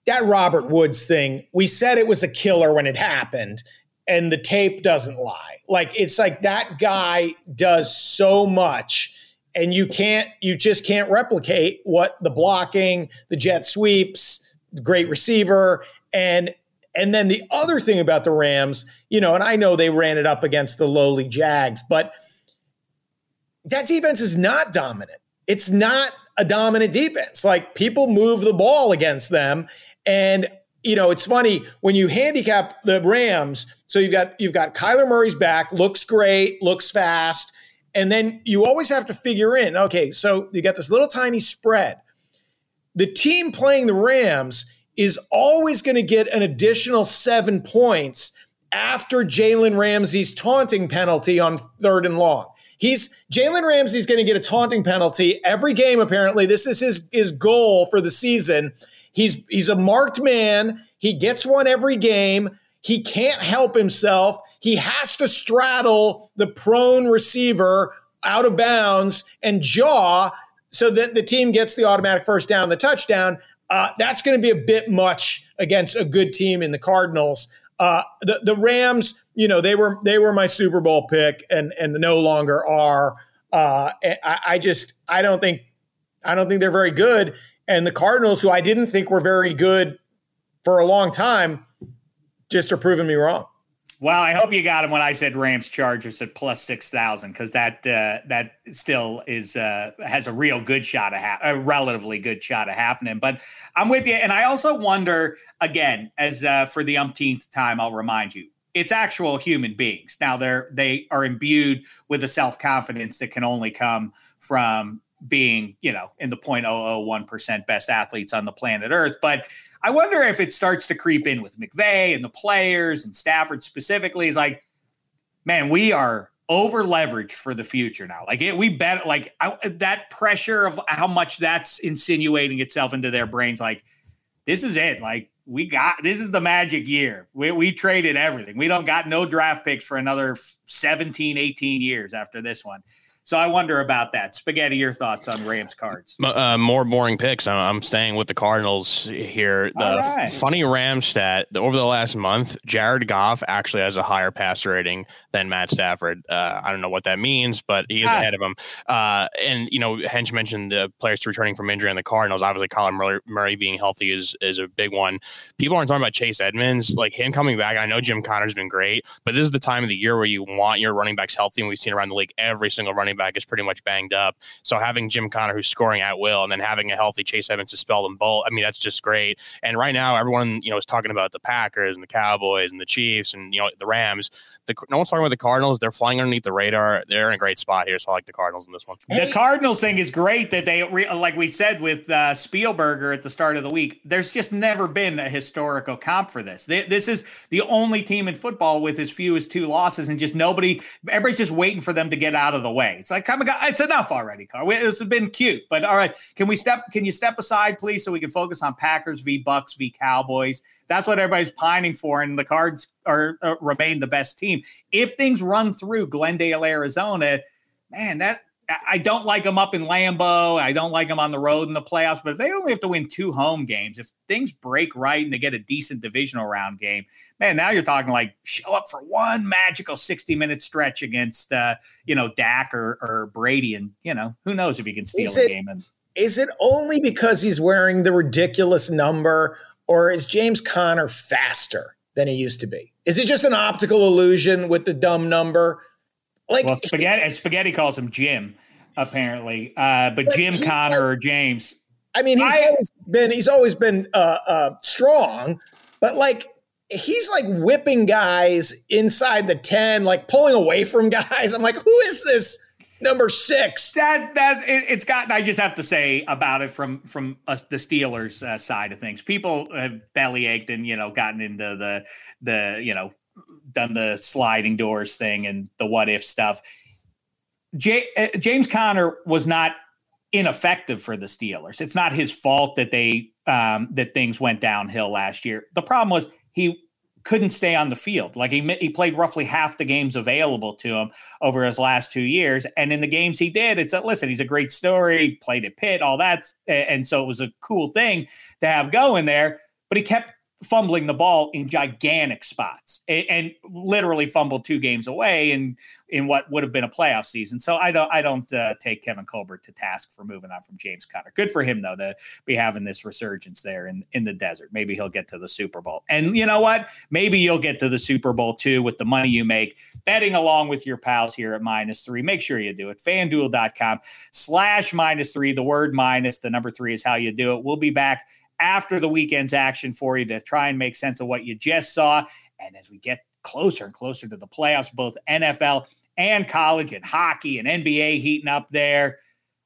That Robert Woods thing, we said it was a killer when it happened, and the tape doesn't lie. Like, it's like that guy does so much and you can't you just can't replicate what the blocking the jet sweeps the great receiver and and then the other thing about the rams you know and i know they ran it up against the lowly jags but that defense is not dominant. It's not a dominant defense. Like people move the ball against them. And you know it's funny when you handicap the rams so you've got you've got kyler murray's back looks great looks fast and then you always have to figure in okay, so you got this little tiny spread. The team playing the Rams is always going to get an additional seven points after Jalen Ramsey's taunting penalty on third and long. He's Jalen Ramsey's going to get a taunting penalty every game. Apparently, this is his his goal for the season. He's he's a marked man. He gets one every game. He can't help himself. He has to straddle the prone receiver out of bounds and jaw so that the team gets the automatic first down, the touchdown. Uh, that's going to be a bit much against a good team in the Cardinals. Uh, the the Rams, you know, they were they were my Super Bowl pick, and and no longer are. Uh, I, I just I don't think I don't think they're very good. And the Cardinals, who I didn't think were very good for a long time, just are proving me wrong. Well, I hope you got him when I said Rams Chargers at plus six thousand because that uh, that still is uh, has a real good shot of ha- a relatively good shot of happening. But I'm with you, and I also wonder again as uh, for the umpteenth time, I'll remind you, it's actual human beings. Now they're they are imbued with a self confidence that can only come from being you know in the 0.001 percent best athletes on the planet Earth, but I wonder if it starts to creep in with McVay and the players and Stafford specifically. Is like, man, we are over leveraged for the future now. Like it, we bet like I, that pressure of how much that's insinuating itself into their brains. Like this is it. Like we got this is the magic year. We, we traded everything. We don't got no draft picks for another 17, 18 years after this one. So I wonder about that. Spaghetti, your thoughts on Rams cards? Uh, more boring picks. I'm, I'm, staying with the Cardinals here. The right. funny Rams stat over the last month, Jared Goff actually has a higher passer rating than Matt Stafford. Uh, I don't know what that means, but he is ah. ahead of him. Uh, and you know, Hench mentioned the players returning from injury on the Cardinals. Obviously, Kyler Murray, Murray being healthy is is a big one. People aren't talking about Chase Edmonds, like him coming back. I know Jim Conner's been great, but this is the time of the year where you want your running backs healthy, and we've seen around the league every single running running back is pretty much banged up. So having Jim Conner who's scoring at will and then having a healthy Chase Edmonds to spell them both, I mean, that's just great. And right now, everyone, you know, is talking about the Packers and the Cowboys and the Chiefs and, you know, the Rams. The, no one's talking about the Cardinals. They're flying underneath the radar. They're in a great spot here. So I like the Cardinals in this one. The Cardinals thing is great that they, like we said with uh, Spielberger at the start of the week, there's just never been a historical comp for this. This is the only team in football with as few as two losses and just nobody, everybody's just waiting for them to get out of the way. It's like, come on, it's enough already, Carl. It's been cute, but all right. Can we step? Can you step aside, please, so we can focus on Packers v Bucks v Cowboys? That's what everybody's pining for, and the Cards are uh, remain the best team. If things run through Glendale, Arizona, man, that I don't like them up in Lambeau. I don't like them on the road in the playoffs. But if they only have to win two home games, if things break right and they get a decent divisional round game, man, now you're talking like show up for one magical 60 minute stretch against, uh, you know, Dak or, or Brady. And, you know, who knows if he can steal is a it, game. And, is it only because he's wearing the ridiculous number or is James Conner faster than he used to be? Is it just an optical illusion with the dumb number? Like well, spaghetti, spaghetti calls him Jim, apparently. Uh, but, but Jim Conner like, or James. I mean, he's I, always been he's always been uh, uh, strong, but like he's like whipping guys inside the ten, like pulling away from [LAUGHS] guys. I'm like, who is this? Number six. That that it, gotten. I just have to say about it from from us, the Steelers uh, side of things. People have belly ached and you know gotten into the the you know done the sliding doors thing and the what if stuff. J- uh, James Conner was not ineffective for the Steelers. It's not his fault that they um, that things went downhill last year. The problem was he couldn't stay on the field. Like he he played roughly half the games available to him over his last two years, and in the games he did, it's a listen. He's a great story. Played at Pitt, all that, and so it was a cool thing to have going there. But he kept fumbling the ball in gigantic spots and, and, literally fumbled two games away in in what would have been a playoff season. So I don't I don't uh, take Kevin Colbert to task for moving on from James Conner. Good for him though to be having this resurgence there in in the desert. Maybe he'll get to the Super Bowl. And you know what? Maybe you'll get to the Super Bowl too with the money you make betting along with your pals here at minus three. Make sure you do it. FanDuel.com slash minus three. The word minus, the number three is how you do it. We'll be back after the weekend's action for you to try and make sense of what you just saw. And as we get closer and closer to the playoffs, both NFL and college and hockey and NBA heating up there.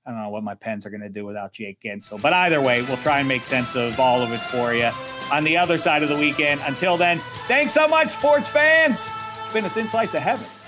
I don't know what my pens are going to do without Jake Guentzel. But either way, we'll try and make sense of all of it for you on the other side of the weekend. Until then, thanks so much, sports fans. It's been a thin slice of heaven.